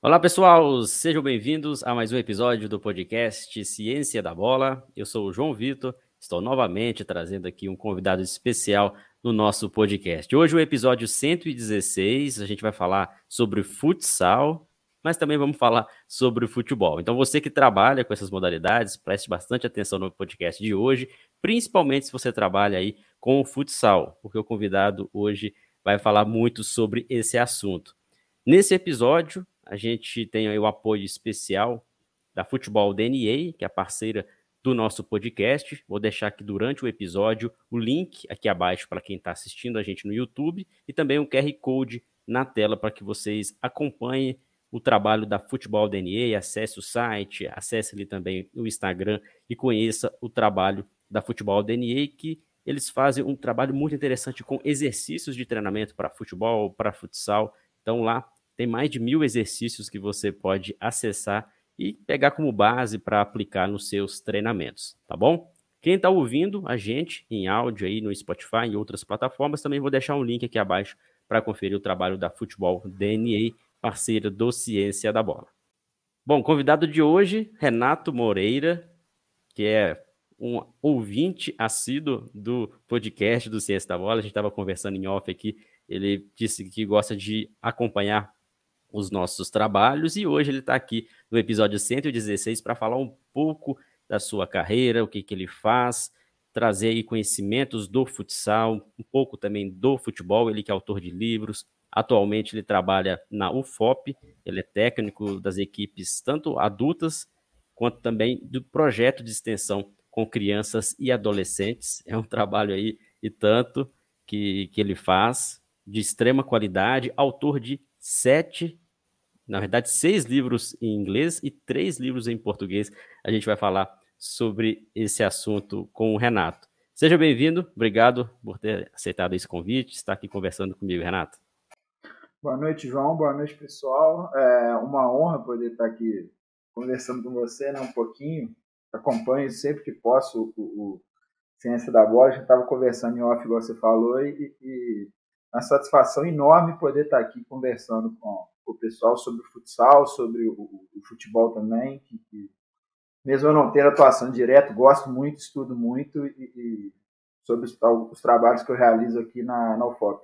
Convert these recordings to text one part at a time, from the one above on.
Olá, pessoal, sejam bem-vindos a mais um episódio do podcast Ciência da Bola. Eu sou o João Vitor, estou novamente trazendo aqui um convidado especial no nosso podcast. Hoje, o episódio 116, a gente vai falar sobre futsal, mas também vamos falar sobre futebol. Então, você que trabalha com essas modalidades, preste bastante atenção no podcast de hoje, principalmente se você trabalha aí com o futsal, porque o convidado hoje vai falar muito sobre esse assunto. Nesse episódio, a gente tem aí o apoio especial da Futebol DNA, que é a parceira do nosso podcast. Vou deixar aqui durante o episódio o link aqui abaixo para quem está assistindo a gente no YouTube e também um QR Code na tela para que vocês acompanhem o trabalho da Futebol DNA, acesse o site, acesse ali também o Instagram e conheça o trabalho da Futebol DNA, que eles fazem um trabalho muito interessante com exercícios de treinamento para futebol, para futsal. Então lá tem mais de mil exercícios que você pode acessar e pegar como base para aplicar nos seus treinamentos, tá bom? Quem está ouvindo a gente em áudio aí no Spotify e outras plataformas, também vou deixar um link aqui abaixo para conferir o trabalho da Futebol DNA, parceira do Ciência da Bola. Bom, convidado de hoje, Renato Moreira, que é um ouvinte assíduo do podcast do Ciência da Bola. A gente estava conversando em off aqui. Ele disse que gosta de acompanhar os nossos trabalhos e hoje ele está aqui no episódio 116 para falar um pouco da sua carreira, o que, que ele faz, trazer aí conhecimentos do futsal, um pouco também do futebol, ele que é autor de livros, atualmente ele trabalha na UFOP, ele é técnico das equipes tanto adultas quanto também do projeto de extensão com crianças e adolescentes, é um trabalho aí e tanto que, que ele faz, de extrema qualidade, autor de sete, na verdade, seis livros em inglês e três livros em português. A gente vai falar sobre esse assunto com o Renato. Seja bem-vindo, obrigado por ter aceitado esse convite, estar aqui conversando comigo, Renato. Boa noite, João. Boa noite, pessoal. É uma honra poder estar aqui conversando com você né, um pouquinho. Acompanho sempre que posso o, o Ciência da Bola. Já estava conversando em off, igual você falou, e, e uma satisfação enorme poder estar aqui conversando com, o pessoal sobre o futsal, sobre o, o futebol também, que, que, mesmo eu não ter atuação direta, gosto muito, estudo muito e, e sobre os, os, trabalhos que eu realizo aqui na, na UFOP.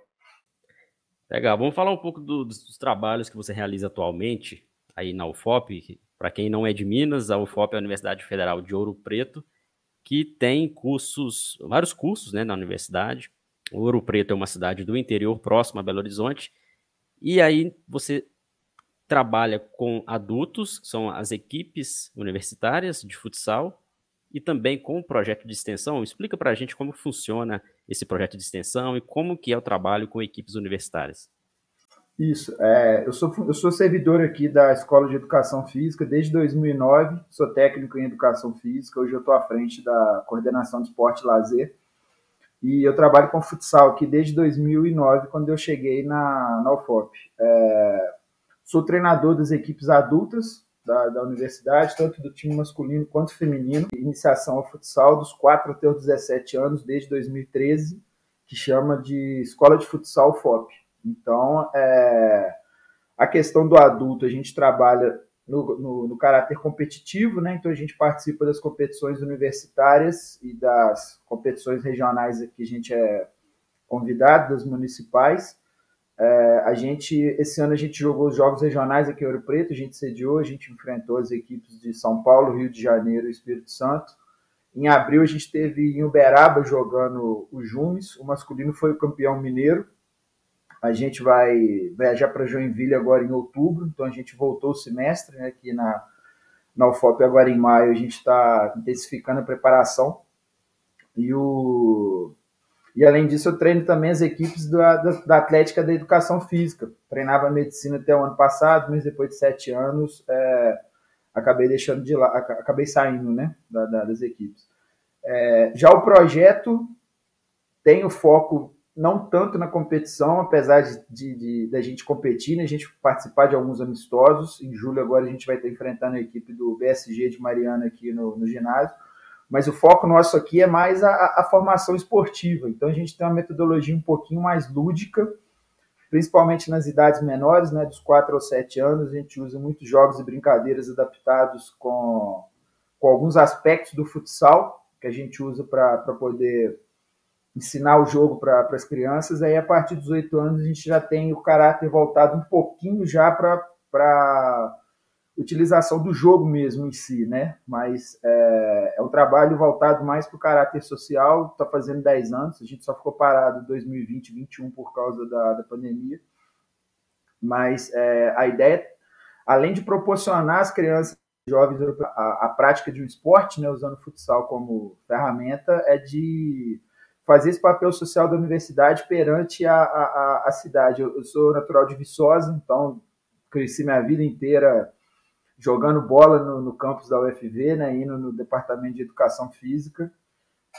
Legal, vamos falar um pouco do, dos trabalhos que você realiza atualmente aí na UFOP. Para quem não é de Minas, a UFOP é a Universidade Federal de Ouro Preto, que tem cursos, vários cursos né, na universidade, Ouro Preto é uma cidade do interior, próxima a Belo Horizonte. E aí você trabalha com adultos, são as equipes universitárias de futsal, e também com o projeto de extensão. Explica para a gente como funciona esse projeto de extensão e como que é o trabalho com equipes universitárias. Isso, é, eu, sou, eu sou servidor aqui da Escola de Educação Física desde 2009, sou técnico em Educação Física, hoje eu estou à frente da Coordenação de Esporte e Lazer, e eu trabalho com futsal aqui desde 2009, quando eu cheguei na, na UFOP. É, sou treinador das equipes adultas da, da, universidade, tanto do time masculino quanto feminino. Iniciação ao futsal dos 4 até os 17 anos, desde 2013, que chama de Escola de Futsal UFOP. Então, é, a questão do adulto, a gente trabalha no, no, no, caráter competitivo, né? Então a gente participa das competições universitárias e das competições regionais que a gente é convidado, das municipais. É, a gente esse ano a gente jogou os jogos regionais aqui em Ouro Preto, a gente sediou, a gente enfrentou as equipes de São Paulo, Rio de Janeiro e Espírito Santo. Em abril a gente teve em Uberaba jogando o Jumes, o masculino foi o campeão mineiro a gente vai viajar para Joinville agora em outubro, então a gente voltou o semestre né, aqui na, na UFOP agora em maio. A gente está intensificando a preparação. E, o, e além disso, eu treino também as equipes da, da, da Atlética da Educação Física. Treinava medicina até o ano passado, mas depois de sete anos é, acabei deixando de lá, acabei saindo né, da, das equipes. É, já o projeto tem o foco não tanto na competição, apesar de, da gente competir, né, a gente participar de alguns amistosos. Em julho agora a gente vai estar enfrentando a equipe do BSG de Mariana aqui no, no ginásio. Mas o foco nosso aqui é mais a, a, formação esportiva. Então a gente tem uma metodologia um pouquinho mais lúdica, principalmente nas idades menores, né, dos 4 aos 7 anos, a gente usa muitos jogos e brincadeiras adaptados com, com alguns aspectos do futsal, que a gente usa para poder ensinar o jogo para as crianças. Aí, a partir dos 8 anos, a gente já tem o caráter voltado um pouquinho já para utilização do jogo mesmo em si, né? Mas é, é um trabalho voltado mais para o caráter social, está fazendo 10 anos, a gente só ficou parado em 2020, 2021 por causa da, da pandemia. Mas é, a ideia, além de proporcionar às crianças jovens a, a, prática de um esporte, né, usando o futsal como ferramenta, é de fazer esse papel social da universidade perante a, a, a cidade. Eu, eu sou natural de Viçosa, então cresci minha vida inteira jogando bola no, no campus da UFV, né, indo no departamento de educação física.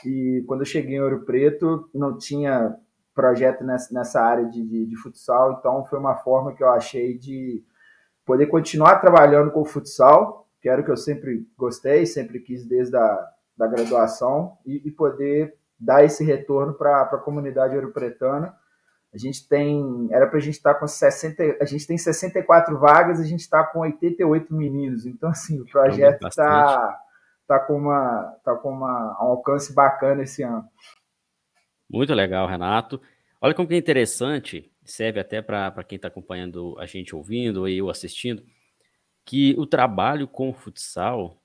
E quando eu cheguei em Ouro Preto, não tinha projeto nessa, nessa área de, de, de, futsal, então foi uma forma que eu achei de poder continuar trabalhando com o futsal, que era o que eu sempre gostei, sempre quis desde a da graduação, e, e poder dar esse retorno para a comunidade ouro-pretana a gente tem. Era para a gente estar tá com 60. A gente tem 64 vagas, a gente está com 88 meninos. Então, assim, o projeto está tá com, uma, tá com uma, um alcance bacana esse ano. Muito legal, Renato. Olha como que é interessante, serve até para quem está acompanhando a gente ouvindo e eu assistindo, que o trabalho com o futsal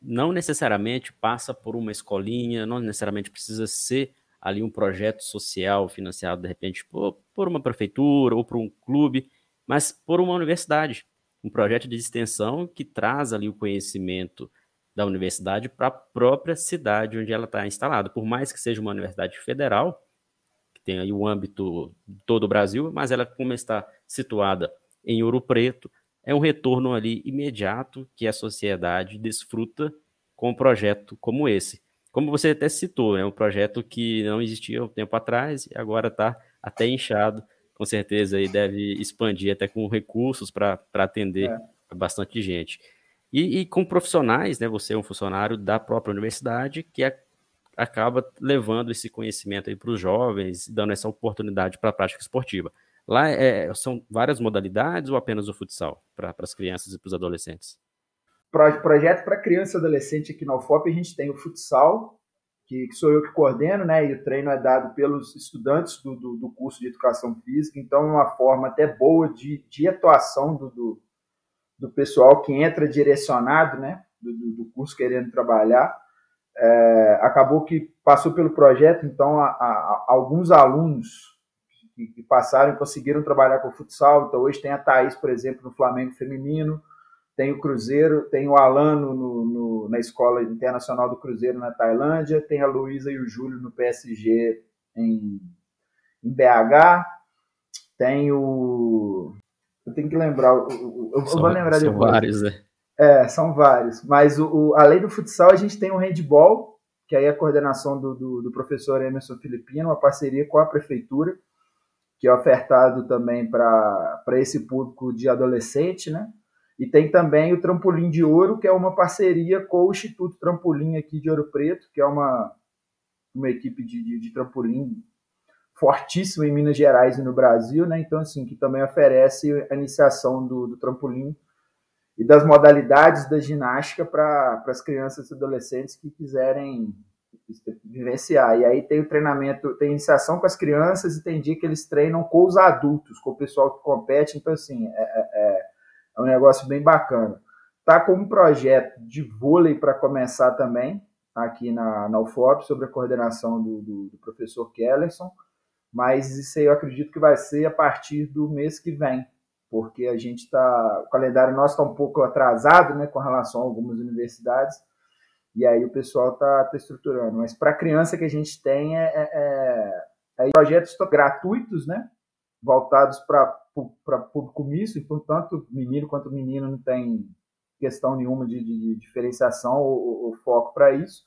não necessariamente passa por uma escolinha, não necessariamente precisa ser ali um projeto social financiado, de repente, por, por uma prefeitura ou por um clube, mas por uma universidade. Um projeto de extensão que traz ali o conhecimento da universidade para a própria cidade onde ela está instalada. Por mais que seja uma universidade federal, que tem aí o âmbito todo o Brasil, mas ela, como está situada em Ouro Preto, é um retorno ali imediato que a sociedade desfruta com um projeto como esse como você até citou, é um projeto que não existia um tempo atrás e agora está até inchado, com certeza e deve expandir até com recursos para atender é. bastante gente. E, e, com profissionais, né? Você é um funcionário da própria universidade que a, acaba levando esse conhecimento para os jovens, dando essa oportunidade para a prática esportiva. Lá é, são várias modalidades ou apenas o futsal para as crianças e para os adolescentes? projeto para criança e adolescente aqui na UFOP, a gente tem o futsal, que, que, sou eu que coordeno, né? E o treino é dado pelos estudantes do, do, do curso de educação física, então é uma forma até boa de, de atuação do, do, do pessoal que entra direcionado, né? Do, do curso querendo trabalhar. É, acabou que passou pelo projeto, então a, a, a alguns alunos que, que passaram conseguiram trabalhar com futsal. Então hoje tem a Thaís, por exemplo, no Flamengo Feminino, tem o Cruzeiro, tem o Alano no, no, na Escola Internacional do Cruzeiro na Tailândia, tem a Luísa e o Júlio no PSG em, em BH, tem o. Eu tenho que lembrar, eu, eu são, vou lembrar são depois. vários, né? É, são vários. Mas o, o, além do futsal, a gente tem o handball, que aí é a coordenação do, do, do professor Emerson Filipino, uma parceria com a prefeitura, que é ofertado também para esse público de adolescente, né? E tem também o Trampolim de Ouro, que é uma parceria com o Instituto Trampolim aqui de Ouro Preto, que é uma, uma equipe de, de, de trampolim fortíssima em Minas Gerais e no Brasil, né? Então, assim, que também oferece a iniciação do, do trampolim e das modalidades da ginástica para as crianças e adolescentes que quiserem vivenciar. E aí tem o treinamento, tem iniciação com as crianças e tem dia que eles treinam com os adultos, com o pessoal que compete. Então, assim, é, é, é é um negócio bem bacana. Tá com um projeto de vôlei para começar também, aqui na, na UFOP, sobre a coordenação do, do, do professor Kellerson, mas isso aí eu acredito que vai ser a partir do mês que vem, porque a gente está. O calendário nosso está um pouco atrasado né, com relação a algumas universidades, e aí o pessoal está tá estruturando. Mas para a criança que a gente tem é, é, é, é projetos gratuitos, né? Voltados para público misto, então tanto menino quanto menina não tem questão nenhuma de, de, diferenciação ou, ou foco para isso.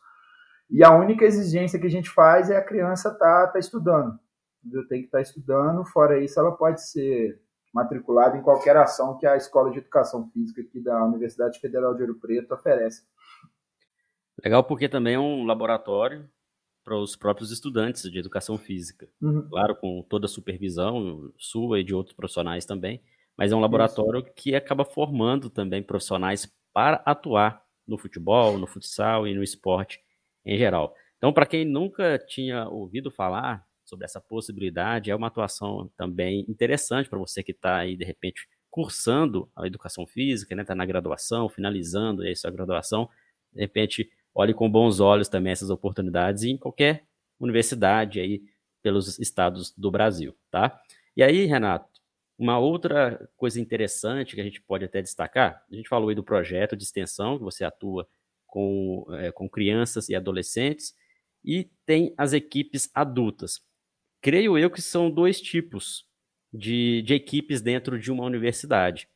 E a única exigência que a gente faz é a criança estar tá, tá estudando. Tem que estar tá estudando, fora isso, ela pode ser matriculada em qualquer ação que a Escola de Educação Física aqui da Universidade Federal de Ouro Preto oferece. Legal, porque também é um laboratório para os próprios estudantes de educação física. Uhum. Claro, com toda a supervisão sua e de outros profissionais também, mas é um laboratório Isso. que acaba formando também profissionais para atuar no futebol, no futsal e no esporte em geral. Então, para quem nunca tinha ouvido falar sobre essa possibilidade, é uma atuação também interessante para você que está aí, de repente, cursando a educação física, está né, tá na graduação, finalizando aí sua graduação, de repente olhe com bons olhos também essas oportunidades em qualquer universidade aí pelos estados do Brasil, tá? E aí, Renato, uma outra coisa interessante que a gente pode até destacar, a gente falou aí do projeto de extensão, que você atua com, é, com crianças e adolescentes, e tem as equipes adultas. Creio eu que são dois tipos de, de equipes dentro de uma universidade.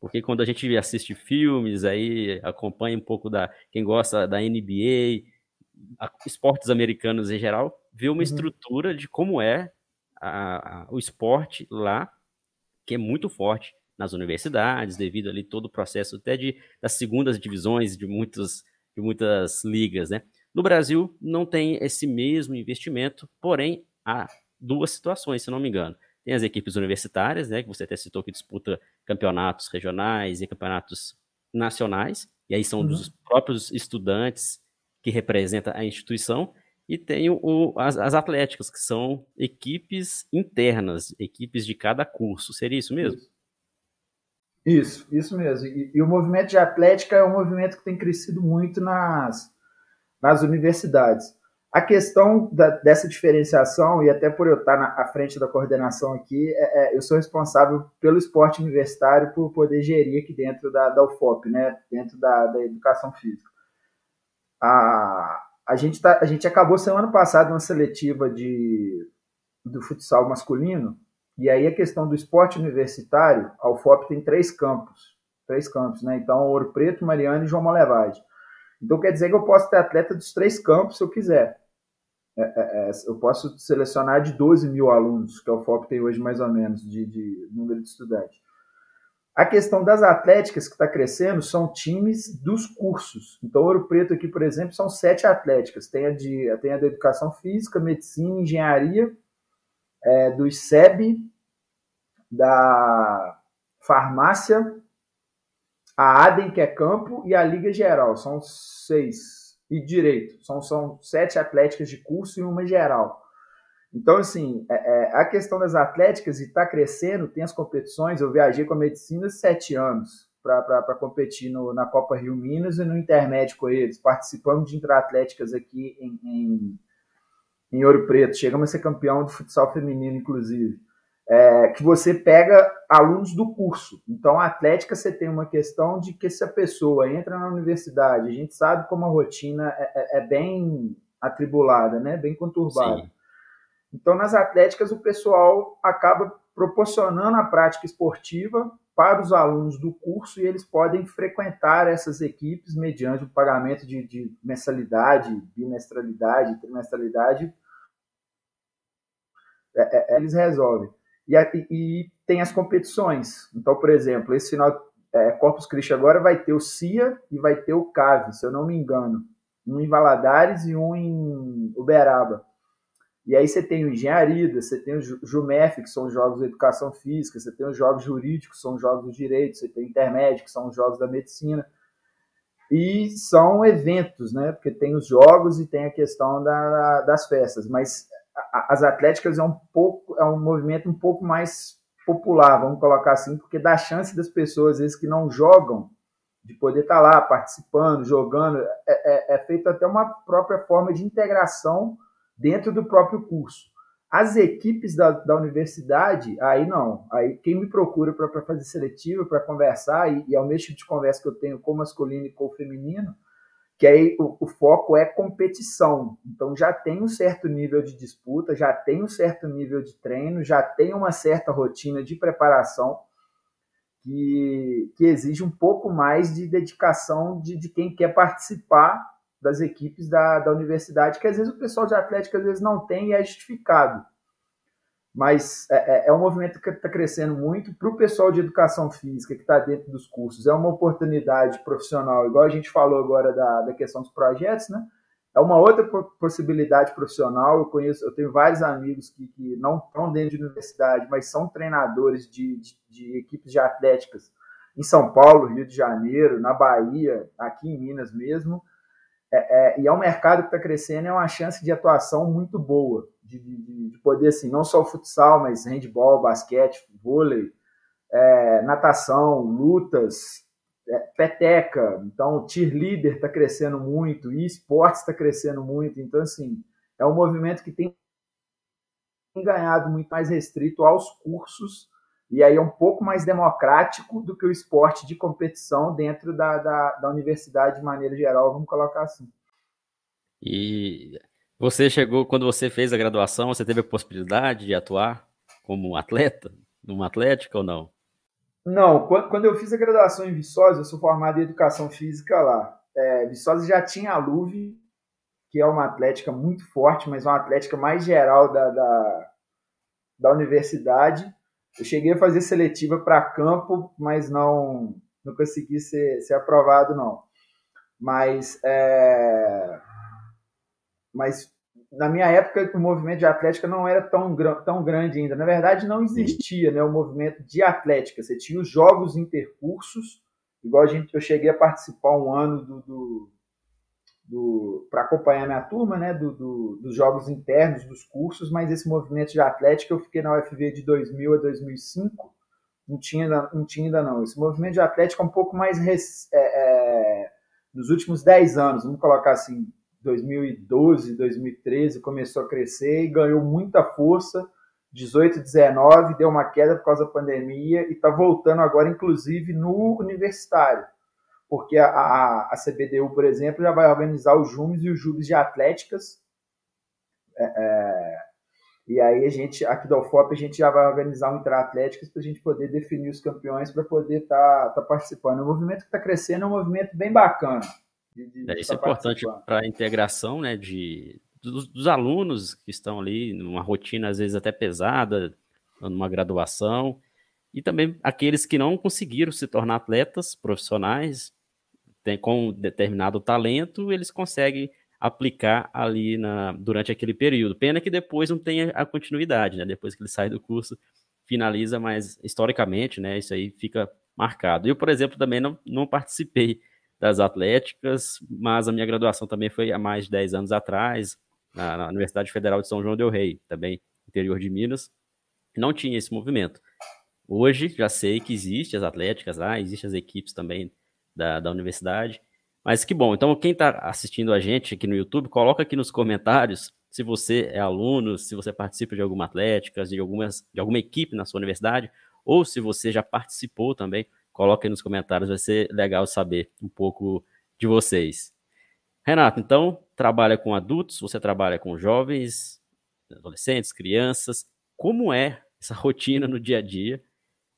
Porque quando a gente assiste filmes, aí acompanha um pouco da. Quem gosta da NBA, a, esportes americanos em geral, vê uma uhum. estrutura de como é a, a, o esporte lá, que é muito forte nas universidades, devido ali todo o processo até de, das segundas divisões de muitas, de muitas ligas, né? No Brasil não tem esse mesmo investimento, porém há duas situações, se não me engano. Tem as equipes universitárias, né, que você até citou que disputa campeonatos regionais e campeonatos nacionais, e aí são uhum. dos próprios estudantes que representam a instituição, e tem o, as, as, atléticas, que são equipes internas, equipes de cada curso. Seria isso mesmo? Isso, isso mesmo. E, e o movimento de atlética é um movimento que tem crescido muito nas, nas universidades. A questão da, dessa diferenciação, e até por eu estar na, à frente da coordenação aqui, é, é, eu sou responsável pelo esporte universitário por poder gerir aqui dentro da, da UFOP, né, dentro da, da educação física. A, a, gente tá, a gente acabou semana passada uma seletiva de, do futsal masculino, e aí a questão do esporte universitário, a UFOP tem três campos, três campos, né? Então, Ouro Preto, Mariana e João Molevade. Então quer dizer que eu posso ter atleta dos três campos se eu quiser. É, é, é, eu posso selecionar de 12 mil alunos, que é o FOP tem hoje mais ou menos, de, de número de estudantes. A questão das atléticas que está crescendo são times dos cursos. Então, Ouro Preto aqui, por exemplo, são sete atléticas. Tem a, de, tem a da Educação Física, Medicina, Engenharia, é, do ICEB, da Farmácia, a ADEM, que é campo, e a Liga Geral. São seis e direito. São, são sete atléticas de curso e uma geral. Então, assim, é, é, a questão das atléticas e está crescendo, tem as competições. Eu viajei com a medicina sete anos para competir no, na Copa Rio Minas e no Intermédio com eles. Participamos de intra-atléticas aqui em, em, em Ouro Preto. Chegamos a ser campeão do futsal feminino, inclusive é, que você pega alunos do curso. Então, a Atlética, você tem uma questão de que se a pessoa entra na universidade, a gente sabe como a rotina é, é, é bem atribulada, né? bem conturbada. Sim. Então, nas Atléticas, o pessoal acaba proporcionando a prática esportiva para os alunos do curso e eles podem frequentar essas equipes mediante o pagamento de, de mensalidade, bimestralidade, trimestralidade. É, é, eles resolvem. E, e, tem as competições. Então, por exemplo, esse final, é, Corpus Christi agora vai ter o CIA e vai ter o CAV, se eu não me engano. Um em Valadares e um em Uberaba. E aí você tem o Engenharia, você tem o JUMEF, que são os jogos de educação física, você tem os jogos jurídicos, que são os jogos do direito, você tem o intermédio, que são os jogos da medicina. E são eventos, né? Porque tem os jogos e tem a questão da, das festas. Mas as atléticas é um pouco é um movimento um pouco mais popular, vamos colocar assim, porque dá chance das pessoas às vezes que não jogam de poder estar tá lá participando, jogando, é, é, é feito até uma própria forma de integração dentro do próprio curso. As equipes da, da universidade, aí não. Aí quem me procura para fazer seletiva, para conversar, e, e é o mesmo tipo de conversa que eu tenho com masculino e com feminino, que aí o, o, foco é competição. Então já tem um certo nível de disputa, já tem um certo nível de treino, já tem uma certa rotina de preparação que, que exige um pouco mais de dedicação de, de quem quer participar das equipes da, da universidade, que às vezes o pessoal de atlética às vezes não tem e é justificado mas é, é, é um movimento que está crescendo muito para o pessoal de educação física que está dentro dos cursos. É uma oportunidade profissional, igual a gente falou agora da, da questão dos projetos, né? é uma outra possibilidade profissional. Eu conheço, eu tenho vários amigos que, que não estão dentro de universidade, mas são treinadores de, de, de, equipes de atléticas em São Paulo, Rio de Janeiro, na Bahia, aqui em Minas mesmo. É, é, e é um mercado que está crescendo, é uma chance de atuação muito boa, de, de, de, poder, assim, não só o futsal, mas handball, basquete, vôlei, é, natação, lutas, é, peteca, então cheerleader está crescendo muito, e esportes está crescendo muito, então assim, é um movimento que tem ganhado muito mais restrito aos cursos, e aí é um pouco mais democrático do que o esporte de competição dentro da, da, da universidade de maneira geral, vamos colocar assim. E você chegou, quando você fez a graduação, você teve a possibilidade de atuar como atleta, numa atlética ou não? Não, quando eu fiz a graduação em Viçosa, eu sou formado em Educação Física lá. É, Viçosa já tinha a Luve, que é uma atlética muito forte, mas uma atlética mais geral da, da, da universidade. Eu cheguei a fazer seletiva para campo, mas não, não consegui ser, ser aprovado, não. Mas, é, mas na minha época, o movimento de atlética não era tão, tão grande ainda. Na verdade, não existia né, o movimento de atlética. Você tinha os jogos intercursos, igual a gente, eu cheguei a participar um ano do, do, do para acompanhar minha turma, né, do, do, dos jogos internos dos cursos, mas esse movimento de atlética eu fiquei na UFV de 2000 a 2005, não tinha, não tinha ainda não. Esse movimento de atlética é um pouco mais é, é, nos últimos 10 anos, vamos colocar assim, 2012, 2013 começou a crescer e ganhou muita força. 18, 19 deu uma queda por causa da pandemia e está voltando agora, inclusive, no universitário. Porque a, a, a, CBDU, por exemplo, já vai organizar os JUMs e os JUBs de atléticas. É, é, e aí a gente, aqui da UFOP, a gente já vai organizar um Atléticas para a gente poder definir os campeões para poder estar tá, tá participando. O movimento que está crescendo é um movimento bem bacana. De, de é, isso é importante para a integração né, de, dos, dos, alunos que estão ali numa rotina, às vezes até pesada, numa graduação, e também aqueles que não conseguiram se tornar atletas profissionais, tem, com determinado talento, eles conseguem aplicar ali na, durante aquele período. Pena que depois não tenha a continuidade, né? Depois que ele sai do curso, finaliza, mas historicamente, né? Isso aí fica marcado. Eu, por exemplo, também não, não participei das atléticas, mas a minha graduação também foi há mais de 10 anos atrás, na, na Universidade Federal de São João del Rei, também interior de Minas, não tinha esse movimento. Hoje já sei que existe as atléticas lá, existem as equipes também da, da universidade, mas que bom. Então, quem está assistindo a gente aqui no YouTube, coloca aqui nos comentários se você é aluno, se você participa de alguma atlética, de, algumas, de alguma equipe na sua universidade, ou se você já participou também Coloque aí nos comentários, vai ser legal saber um pouco de vocês. Renato, então, trabalha com adultos, você trabalha com jovens, adolescentes, crianças. Como é essa rotina no dia a dia?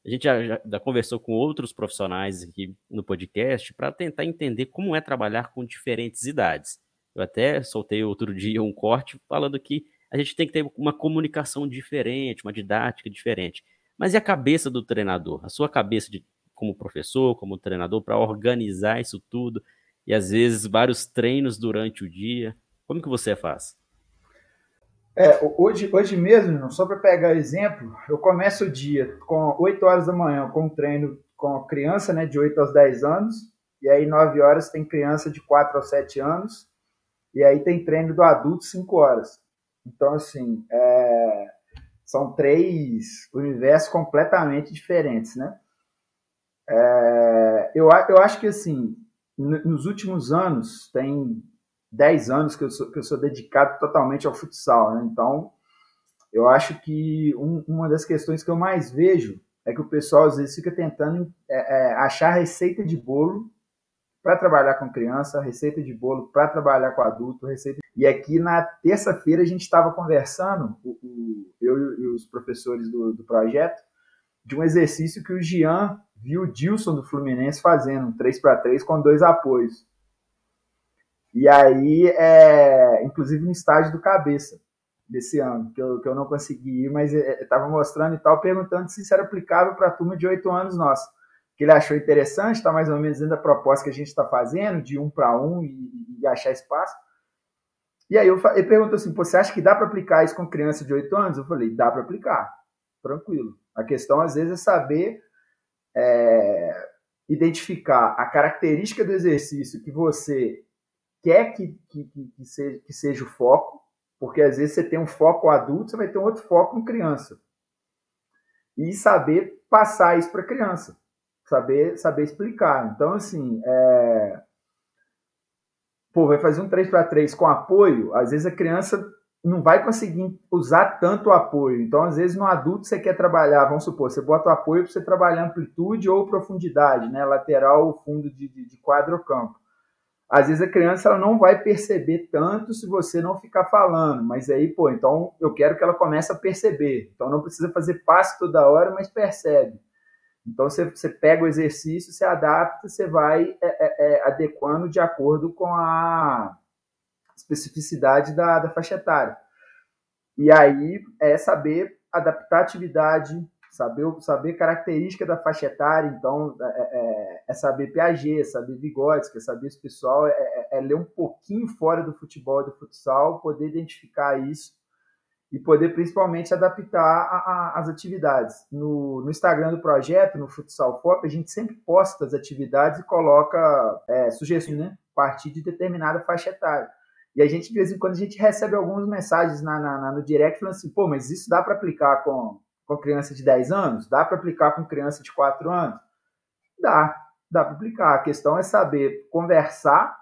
A gente já, já, já conversou com outros profissionais aqui no podcast para tentar entender como é trabalhar com diferentes idades. Eu até soltei outro dia um corte falando que a gente tem que ter uma comunicação diferente, uma didática diferente. Mas e a cabeça do treinador? A sua cabeça de como professor, como treinador, para organizar isso tudo e às vezes vários treinos durante o dia? Como que você faz? É, hoje, hoje mesmo, só para pegar exemplo, eu começo o dia com 8 horas da manhã com um treino com criança né, de 8 aos 10 anos, e aí 9 horas tem criança de 4 aos 7 anos, e aí tem treino do adulto 5 horas. Então, assim, é, são três universos completamente diferentes, né? É, eu, eu acho que, assim, nos últimos anos, tem 10 anos que eu sou, que eu sou dedicado totalmente ao futsal, né? Então, eu acho que um, uma das questões que eu mais vejo é que o pessoal às vezes fica tentando é, é, achar receita de bolo para trabalhar com criança, receita de bolo para trabalhar com adulto, receita. E aqui na terça-feira a gente estava conversando, o, o, eu e os professores do, do projeto, de um exercício que o Jean viu o Dilson do Fluminense fazendo um 3 para 3 com dois apoios. E aí, é, inclusive no estágio do cabeça desse ano, que eu, que eu não consegui ir, mas estava mostrando e tal, perguntando se isso era aplicável para a turma de 8 anos nossa. Que ele achou interessante, está mais ou menos dentro da proposta que a gente está fazendo, de um para um e, e achar espaço. E aí eu, ele perguntou assim, você acha que dá para aplicar isso com criança de 8 anos? Eu falei, dá para aplicar, tranquilo. A questão às vezes é saber é, identificar a característica do exercício que você quer que, que, que, seja, que seja o foco, porque às vezes você tem um foco adulto, você vai ter um outro foco com criança. E saber passar isso para a criança, saber, saber explicar. Então, assim, é... pô, vai fazer um 3 para 3 com apoio, às vezes a criança não vai conseguir usar tanto o apoio. Então, às vezes, no adulto você quer trabalhar, vamos supor, você bota o apoio para você trabalhar amplitude ou profundidade, né? lateral fundo de, de, de quadro ou campo. Às vezes a criança ela não vai perceber tanto se você não ficar falando, mas aí, pô, então eu quero que ela comece a perceber. Então não precisa fazer passo toda hora, mas percebe. Então você, você pega o exercício, você adapta, você vai é, é, é, adequando de acordo com a especificidade da, da faixa etária. E aí é saber adaptar a atividade, saber, saber característica da faixa etária, então é, é, é, é saber Piaget, é saber Vygotsky, é saber esse pessoal, é, é, é, ler um pouquinho fora do futebol e do futsal, poder identificar isso e poder principalmente adaptar as atividades. No, no, Instagram do projeto, no Futsal Pop, a gente sempre posta as atividades e coloca é, sugestões né, a partir de determinada faixa etária. E a gente, de vez em quando, a gente recebe algumas mensagens na, na, na no direct falando assim, pô, mas isso dá para aplicar com, com criança de 10 anos? Dá para aplicar com criança de 4 anos? Dá, dá para aplicar. A questão é saber conversar.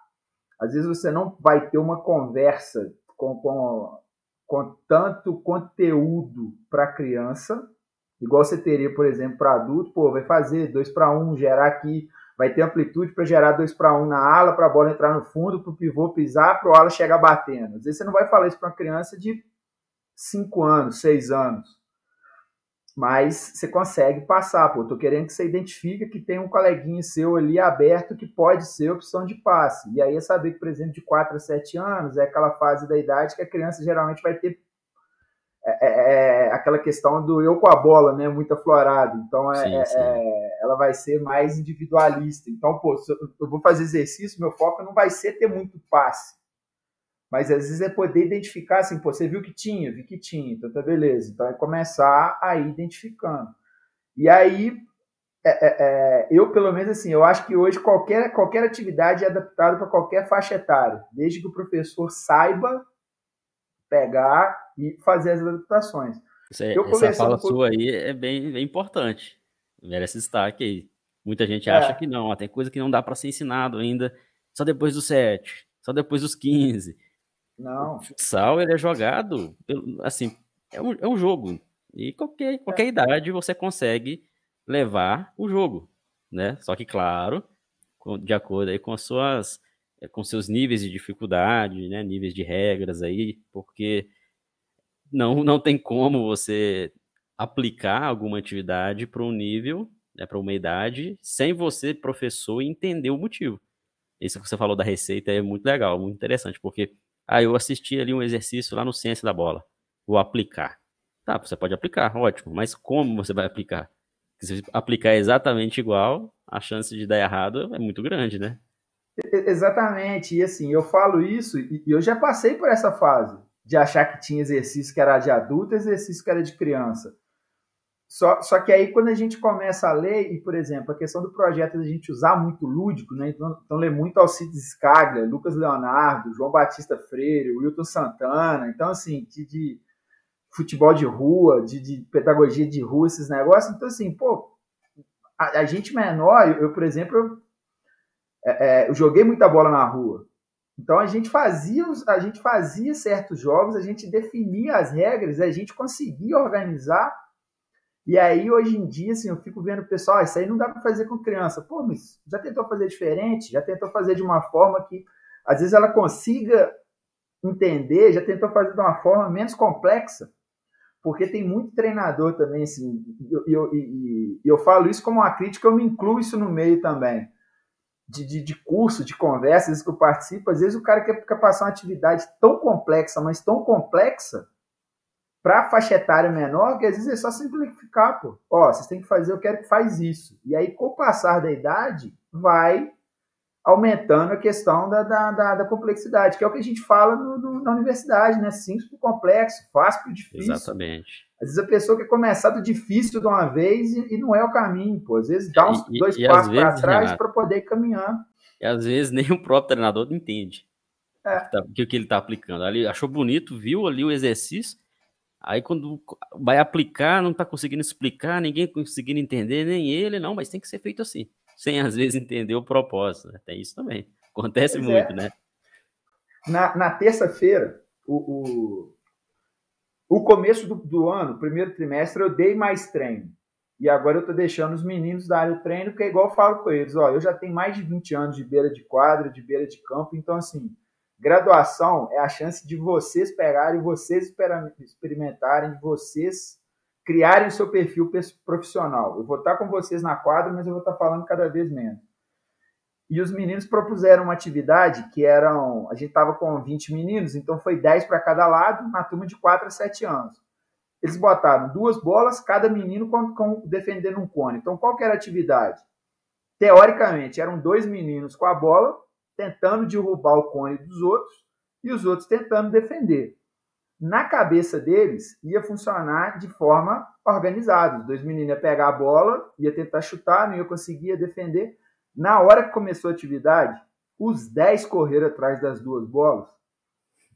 Às vezes você não vai ter uma conversa com, com, com tanto conteúdo para criança, igual você teria, por exemplo, para adulto, pô, vai fazer 2 para 1, gerar aqui vai ter amplitude para gerar 2 para 1 um na ala, para a bola entrar no fundo, para o pivô pisar, para o ala chegar batendo. Às vezes você não vai falar isso para uma criança de 5 anos, 6 anos. Mas você consegue passar, pô. Querendo que você identifique que tem um coleguinha seu ali aberto que pode ser opção de passe. E aí é saber que, por exemplo, de 4 a 7 anos é aquela fase da idade que a criança geralmente vai ter é, é, é, aquela questão do eu com a bola, né? Muito aflorado. Então, é, sim, é, sim. É, ela vai ser mais individualista. Então, pô, se eu vou fazer exercício, meu foco não vai ser ter muito passe. Mas às vezes é poder identificar assim, pô, você viu que tinha, vi que tinha, então tá beleza. Então é começar a ir identificando. E aí, eu pelo menos assim, eu acho que hoje qualquer, qualquer atividade é adaptada para qualquer faixa etária, desde que o professor saiba pegar e fazer as adaptações. Isso é, essa fala com... sua aí é bem, bem importante. Merece destaque aí. Muita gente é. acha que não, ó, tem coisa que não dá para ser ensinado ainda só depois dos 7, só depois dos 15. Não. O futsal ele é jogado, assim, é um, é um jogo. E qualquer, qualquer é. idade você consegue levar o jogo, né? Só que, claro, de acordo aí com as suas é, com seus níveis de dificuldade, né, níveis de regras aí, porque não, não tem como você aplicar alguma atividade para um nível, né, para uma idade, sem você, professor, entender o motivo. Isso que você falou da receita é muito legal, muito interessante, porque ah, eu assisti ali um exercício lá no Ciência da Bola, vou aplicar. Tá, você pode aplicar, ótimo, mas como você vai aplicar? Se aplicar exatamente igual, a chance de dar errado é muito grande, né? Exatamente, e assim, eu falo isso e eu já passei por essa fase de achar que tinha exercício que era de adulto, exercício que era de criança. Só, só que aí quando a gente começa a ler, e por exemplo, a questão do projeto a gente usar muito lúdico, né? Então, então ler muito Alcides Scaglia, Lucas Leonardo, João Batista Freire, Wilton Santana, então assim, de, de futebol de rua, de, de, pedagogia de rua, esses negócios. Então assim, pô, a, a gente menor, eu, eu por exemplo, eu é, é, eu joguei muita bola na rua. Então a gente fazia a gente fazia certos jogos, a gente definia as regras, a gente conseguia organizar. E aí hoje em dia assim, eu fico vendo o pessoal, ah, isso aí não dá para fazer com criança. Pô, mas já tentou fazer diferente? Já tentou fazer de uma forma que às vezes ela consiga entender, já tentou fazer de uma forma menos complexa? Porque tem muito treinador também assim, e eu, eu, eu, eu falo isso como uma crítica, eu me incluo isso no meio também de, de, de, curso, de conversas que eu participo, às vezes o cara quer, quer passar uma atividade tão complexa, mas tão complexa, para faixa etária menor, que às vezes é só simplificar, pô. Ó, vocês têm que fazer, eu quero que faz isso. E aí, com o passar da idade, vai aumentando a questão da, da, da, da, complexidade, que é o que a gente fala no, no, na universidade, né? Simples para complexo, fácil para difícil. Exatamente. Às vezes a pessoa quer começar do difícil de uma vez e, e não é o caminho, pô. Às vezes dá uns e, dois e, passos para trás para poder caminhar. E às vezes nem o próprio treinador entende é. o, que tá, que, que ele está aplicando. Ali achou bonito, viu ali o exercício, aí quando vai aplicar, não está conseguindo explicar, ninguém conseguindo entender, nem ele, não, mas tem que ser feito assim sem às vezes entender o propósito. Né? Tem isso também. Acontece pois muito, é. né? Na, na terça-feira, o, o, o, começo do, do ano, primeiro trimestre, eu dei mais treino. E agora eu estou deixando os meninos darem o treino, porque é igual eu falo com eles, ó, eu já tenho mais de 20 anos de beira de quadra, de beira de campo, então assim, graduação é a chance de vocês pegarem, vocês experimentarem, de vocês criarem o seu perfil profissional. Eu vou estar com vocês na quadra, mas eu vou estar falando cada vez menos. E os meninos propuseram uma atividade que eram. A gente estava com 20 meninos, então foi 10 para cada lado, uma turma de 4 a 7 anos. Eles botaram duas bolas, cada menino com, com, defendendo um cone. Então, qual era a atividade? Teoricamente, eram dois meninos com a bola, tentando derrubar o cone dos outros, e os outros tentando defender na cabeça deles ia funcionar de forma organizada. Os dois meninos iam pegar a bola, ia tentar chutar, não ia conseguir defender. Na hora que começou a atividade, os 10 correram atrás das duas bolas,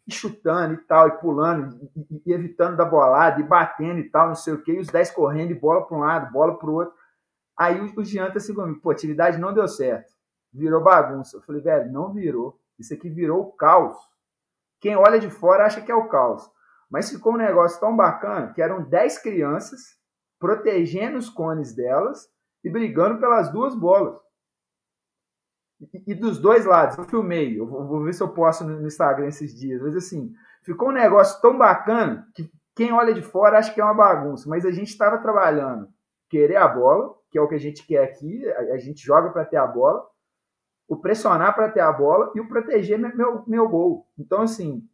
e chutando e tal, e pulando, e, e, evitando da bolada, e batendo e tal, não sei o quê, e os 10 correndo, e bola para um lado, bola para o outro. Aí o, o Jean tá assim comigo, pô, atividade não deu certo, virou bagunça. Eu falei, velho, não virou. Isso aqui virou o caos. Quem olha de fora acha que é o caos. Mas ficou um negócio tão bacana que eram 10 crianças protegendo os cones delas e brigando pelas duas bolas. E, dos dois lados, eu filmei, eu vou, vou, ver se eu posto no Instagram esses dias, mas assim, ficou um negócio tão bacana que quem olha de fora acha que é uma bagunça, mas a gente estava trabalhando querer a bola, que é o que a gente quer aqui, a, a gente joga para ter a bola, o pressionar para ter a bola e o proteger meu, meu, meu gol. Então, assim,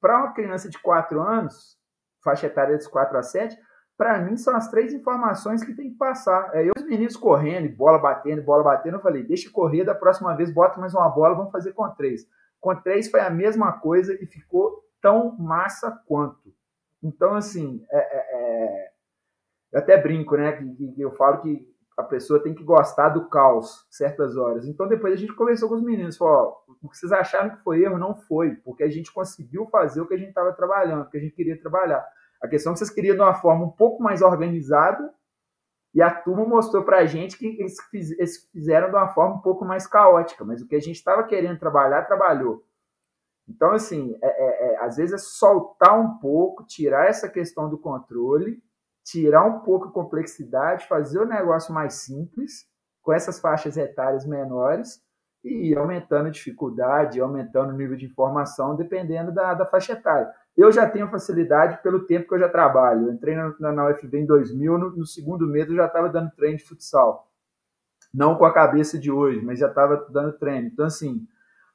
para uma criança de 4 anos, faixa etária de 4 a 7, para mim são as três informações que tem que passar. É eu os meninos correndo, bola batendo, bola batendo, eu falei, deixa correr, da próxima vez bota mais uma bola, vamos fazer com três. Com três foi a mesma coisa e ficou tão massa quanto. Então, assim, é, é, é... eu até brinco, né? Que, que eu falo que a pessoa tem que gostar do caos certas horas. Então depois a gente conversou com os meninos, falou, o que vocês acharam que foi erro não foi, porque a gente conseguiu fazer o que a gente estava trabalhando, o que a gente queria trabalhar. A questão é que vocês queriam de uma forma um pouco mais organizada e a turma mostrou para a gente que eles, fizeram de uma forma um pouco mais caótica, mas o que a gente estava querendo trabalhar, trabalhou. Então, assim, é, é, é, às vezes é soltar um pouco, tirar essa questão do controle tirar um pouco a complexidade, fazer o negócio mais simples, com essas faixas etárias menores, e aumentando a dificuldade, aumentando o nível de informação, dependendo da, da faixa etária. Eu já tenho facilidade pelo tempo que eu já trabalho. Eu entrei na, na UFB em 2000, no, no segundo mês eu já estava dando treino de futsal. Não com a cabeça de hoje, mas já estava dando treino. Então, assim,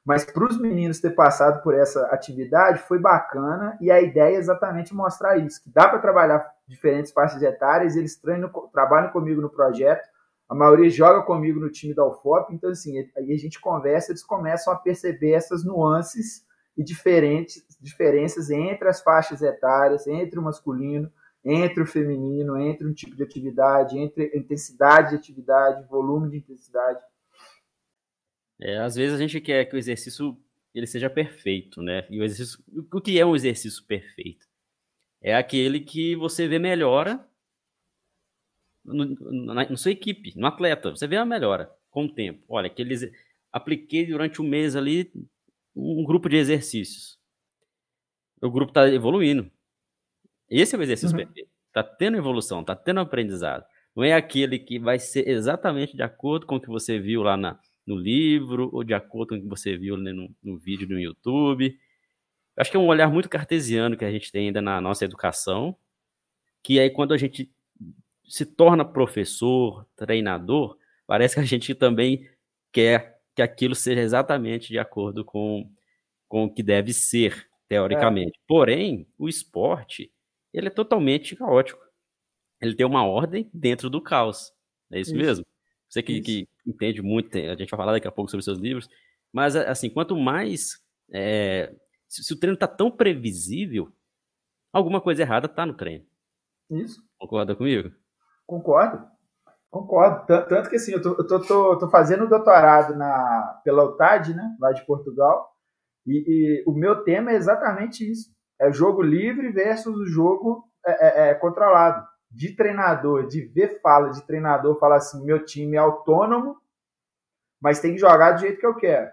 mas para os meninos ter passado por essa atividade foi bacana e a ideia é exatamente mostrar isso, que dá para trabalhar diferentes faixas etárias, eles treinam, trabalham comigo no projeto, a maioria joga comigo no time da UFOP, então assim, aí a gente conversa, eles começam a perceber essas nuances e diferentes diferenças entre as faixas etárias, entre o masculino, entre o feminino, entre um tipo de atividade, entre intensidade de atividade, volume de intensidade. É, às vezes a gente quer que o exercício ele seja perfeito, né? E o exercício, o que é um exercício perfeito? É aquele que você vê melhora no, na, na, sua equipe, no atleta. Você vê a melhora com o tempo. Olha, que eles apliquei durante um mês ali um grupo de exercícios. O grupo está evoluindo. Esse é o exercício uhum. perfeito. Está tendo evolução, está tendo aprendizado. Não é aquele que vai ser exatamente de acordo com o que você viu lá na, no livro ou de acordo com o que você viu né, no, no vídeo no YouTube. Acho que é um olhar muito cartesiano que a gente tem ainda na nossa educação, que aí quando a gente se torna professor, treinador, parece que a gente também quer que aquilo seja exatamente de acordo com, com o que deve ser, teoricamente. É. Porém, o esporte, ele é totalmente caótico. Ele tem uma ordem dentro do caos. É isso, isso. mesmo? Você que, que entende muito, a gente vai falar daqui a pouco sobre seus livros, mas assim, quanto mais é, se, se, o treino está tão previsível, alguma coisa errada está no treino. Isso. Concorda comigo? Concordo. Concordo. Tanto que assim, eu tô, eu tô, tô, tô fazendo doutorado na, pela UTAD, né, lá de Portugal, e, e, o meu tema é exatamente isso. É jogo livre versus o jogo é, é, é, controlado. De treinador, de ver fala de treinador, falar assim, meu time é autônomo, mas tem que jogar do jeito que eu quero.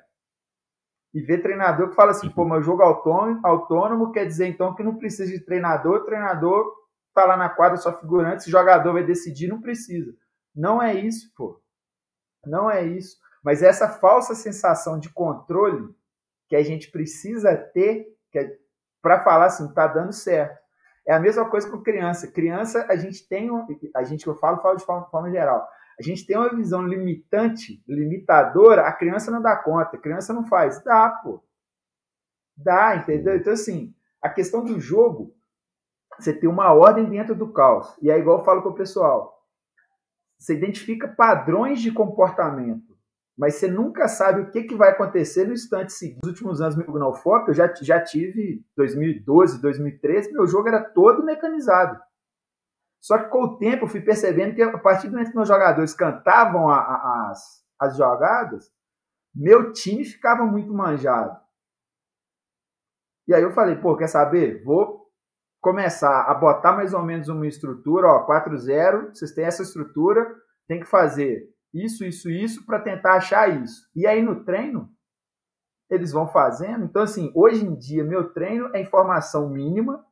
E ver treinador que fala assim, pô, meu jogo autônomo, autônomo quer dizer então que não precisa de treinador, treinador tá lá na quadra só figurante, se o jogador vai decidir, não precisa. Não é isso, pô. Não é isso. Mas essa falsa sensação de controle que a gente precisa ter é para falar assim, tá dando certo. É a mesma coisa com criança. Criança, a gente tem, a gente que eu falo, falo de forma, forma geral. A gente tem uma visão limitante, limitadora, a criança não dá conta, a criança não faz. Dá, pô. Dá, entendeu? Então, assim, a questão do jogo, você tem uma ordem dentro do caos. E é igual eu falo para o pessoal. Você identifica padrões de comportamento, mas você nunca sabe o que, que vai acontecer no instante seguinte. Nos últimos anos, no FOP, eu já, já tive 2012, 2013, meu jogo era todo mecanizado. Só que com o tempo eu fui percebendo que a partir do momento que meus jogadores cantavam a, a, as, as jogadas, meu time ficava muito manjado. E aí eu falei, pô, quer saber? Vou começar a botar mais ou menos uma estrutura, ó, 4-0, vocês têm essa estrutura, tem que fazer isso, isso, isso para tentar achar isso. E aí no treino, eles vão fazendo. Então, assim, hoje em dia, meu treino é informação mínima,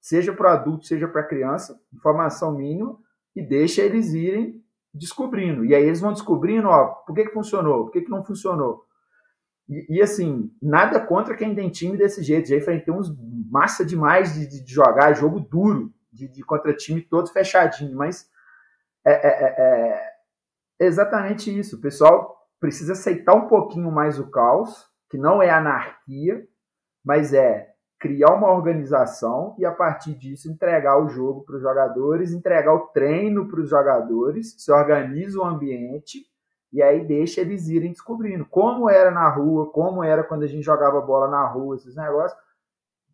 seja para adulto, seja para criança, informação mínima, e deixa eles irem descobrindo. E aí eles vão descobrindo, ó, por que, que funcionou, por que, que não funcionou. E, e, assim, nada contra quem tem time desse jeito. Já enfrentei uns massa demais de, de jogar, jogo duro, de, de, contra time todo fechadinho, mas é, é, é, é exatamente isso. O pessoal precisa aceitar um pouquinho mais o caos, que não é anarquia, mas é criar uma organização e a partir disso entregar o jogo para os jogadores, entregar o treino para os jogadores, se organiza o ambiente e aí deixa eles irem descobrindo como era na rua, como era quando a gente jogava bola na rua, esses negócios,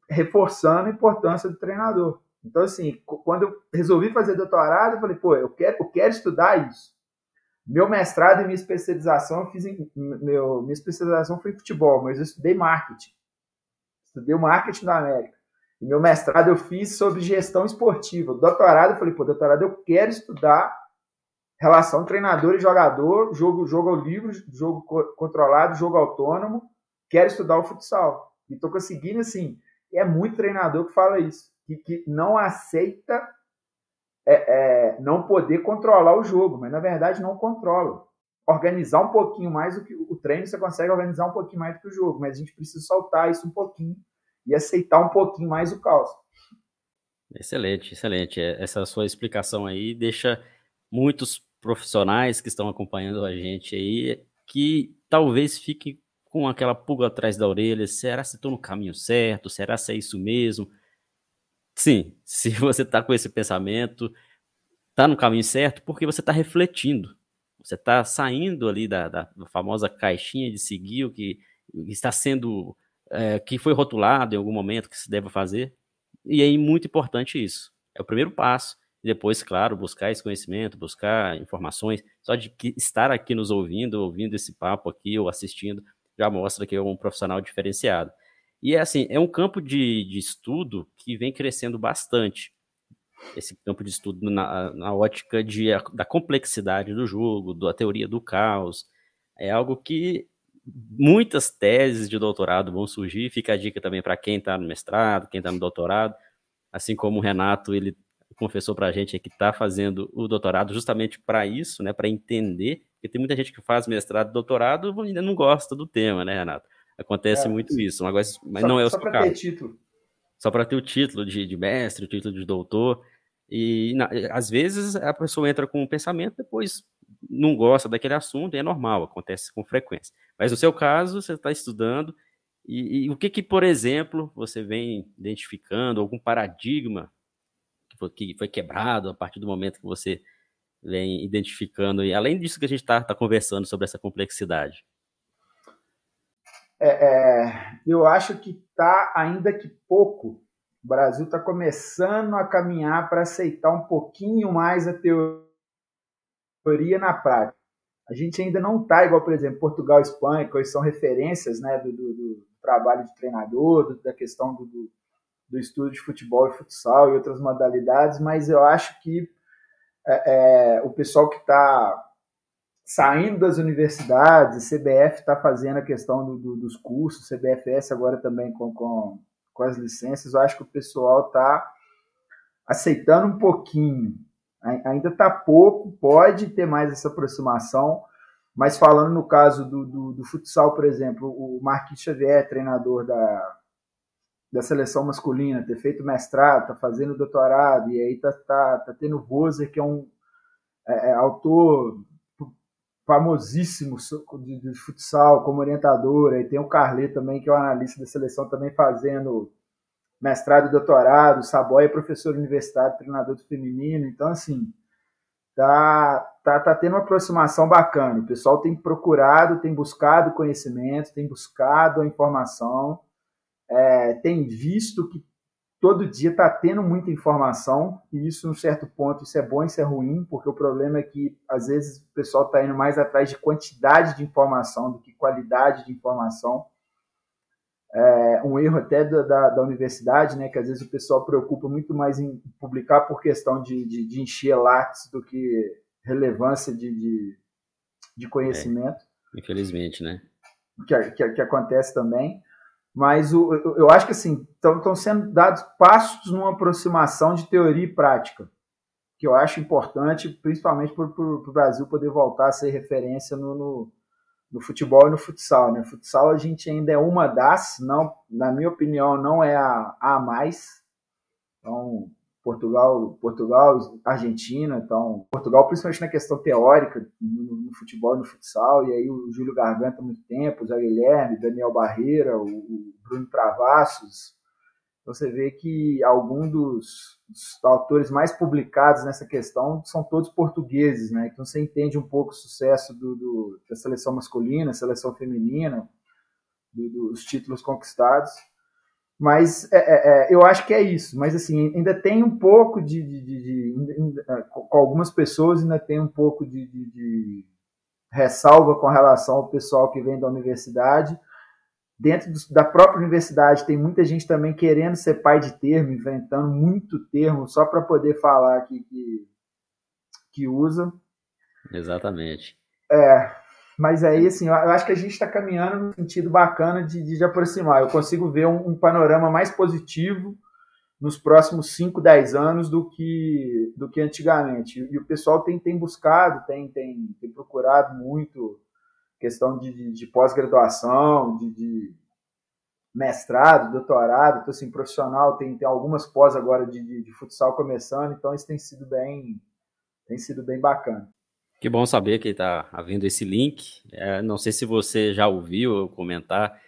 reforçando a importância do treinador. Então, assim, quando eu resolvi fazer doutorado, eu falei, pô, eu quero, eu quero estudar isso. Meu mestrado e minha especialização, eu fiz em, meu, minha especialização foi em futebol, mas eu estudei marketing. Estudei o marketing da América. E meu mestrado eu fiz sobre gestão esportiva. Doutorado, eu falei, pô, doutorado eu quero estudar relação treinador e jogador, jogo, jogo livre, jogo controlado, jogo autônomo, quero estudar o futsal. E estou conseguindo, assim, é muito treinador que fala isso, que, que não aceita é, é, não poder controlar o jogo, mas na verdade não controla. Organizar um pouquinho mais o que o treino você consegue organizar um pouquinho mais do que o jogo, mas a gente precisa soltar isso um pouquinho e aceitar um pouquinho mais o caos. Excelente, excelente. Essa sua explicação aí deixa muitos profissionais que estão acompanhando a gente aí que talvez fiquem com aquela pulga atrás da orelha. Será se estou no caminho certo? Será se é isso mesmo? Sim, se você está com esse pensamento, está no caminho certo porque você está refletindo. Você está saindo ali da, da, famosa caixinha de seguir o que está sendo, é, que foi rotulado em algum momento que se deve fazer. E é muito importante isso. É o primeiro passo. E depois, claro, buscar esse conhecimento, buscar informações. Só de estar aqui nos ouvindo, ouvindo esse papo aqui ou assistindo, já mostra que é um profissional diferenciado. E é assim, é um campo de, de estudo que vem crescendo bastante. Esse campo de estudo na, na ótica de, da complexidade do jogo, da teoria do caos. É algo que muitas teses de doutorado vão surgir. Fica a dica também para quem está no mestrado, quem está no doutorado. Assim como o Renato, ele confessou para a gente que está fazendo o doutorado justamente para isso, né, para entender, porque tem muita gente que faz mestrado e doutorado e ainda não gosta do tema, né, Renato? Acontece é, muito isso, mas, mas só, não é o só seu caso. Ter título. Só para ter o título de, de mestre, o título de doutor. E na, às vezes a pessoa entra com um pensamento, depois não gosta daquele assunto, e é normal, acontece com frequência. Mas no seu caso, você está estudando, e, e, o que, que, por exemplo, você vem identificando, algum paradigma que foi quebrado a partir do momento que você vem identificando, e além disso que a gente está tá conversando sobre essa complexidade? É, é, eu acho que está, ainda que pouco, o Brasil está começando a caminhar para aceitar um pouquinho mais a teoria na prática. A gente ainda não está igual, por exemplo, Portugal e Espanha, que são referências né, do, do, do trabalho de treinador, do, da questão do, do, estudo de futebol e futsal e outras modalidades, mas eu acho que é, é, o pessoal que está saindo das universidades, CBF está fazendo a questão do, do, dos cursos, CBFS agora também com, com, com as licenças, eu acho que o pessoal está aceitando um pouquinho. Ainda está pouco, pode ter mais essa aproximação, mas falando no caso do, do, do futsal, por exemplo, o Marquinhos Xavier, treinador da, da seleção masculina, ter feito mestrado, está fazendo doutorado, e aí está tá, tá tendo Roser, que é um é, é autor famosíssimo de, de, futsal como orientador, aí tem o Carlet também, que é o analista da seleção, também fazendo mestrado e doutorado, o Saboia é professor universitário, treinador do feminino, então assim, tá, tá, tá tendo uma aproximação bacana, o pessoal tem procurado, tem buscado conhecimento, tem buscado a informação, é, tem visto que todo dia está tendo muita informação, e isso, num certo ponto, isso é bom, isso é ruim, porque o problema é que, às vezes, o pessoal está indo mais atrás de quantidade de informação do que qualidade de informação. É um erro até da, da, da, universidade, né, que às vezes o pessoal preocupa muito mais em publicar por questão de, de, de encher lápis do que relevância de, de, de conhecimento. É, infelizmente, né? Que, que, que acontece também mas o, eu acho que assim estão sendo dados passos numa aproximação de teoria e prática, que eu acho importante, principalmente para o Brasil poder voltar a ser referência no, no, no, futebol e no futsal. Né? Futsal a gente ainda é uma das, não, na minha opinião, não é a, a mais. Então, Portugal, Portugal, Argentina, então Portugal principalmente na questão teórica no, no, futebol no futsal, e aí o Júlio Garganta muito tempo, o Zé Guilherme, Daniel Barreira, o, o Bruno Travassos, então, você vê que alguns dos, dos, autores mais publicados nessa questão são todos portugueses, né? Então você entende um pouco o sucesso do, do da seleção masculina, seleção feminina, do, dos títulos conquistados. Mas é, é, é, eu acho que é isso. Mas assim, ainda tem um pouco de. de, de, de é, com algumas pessoas ainda tem um pouco de, de, ressalva com relação ao pessoal que vem da universidade. Dentro do, da própria universidade tem muita gente também querendo ser pai de termo, inventando muito termo só para poder falar que, que, que usa. Exatamente. É, mas aí, assim, eu acho que a gente está caminhando no sentido bacana de, de aproximar. Eu consigo ver um, um, panorama mais positivo nos próximos 5, 10 anos do que, do que antigamente. E, o pessoal tem, tem buscado, tem, tem, tem procurado muito questão de, de, de pós-graduação, de, de, mestrado, doutorado, então, assim, profissional, tem, tem algumas pós agora de, de, futsal começando, então isso tem sido bem, tem sido bem bacana. Que bom saber que está havendo esse link. É, não sei se você já ouviu eu comentar,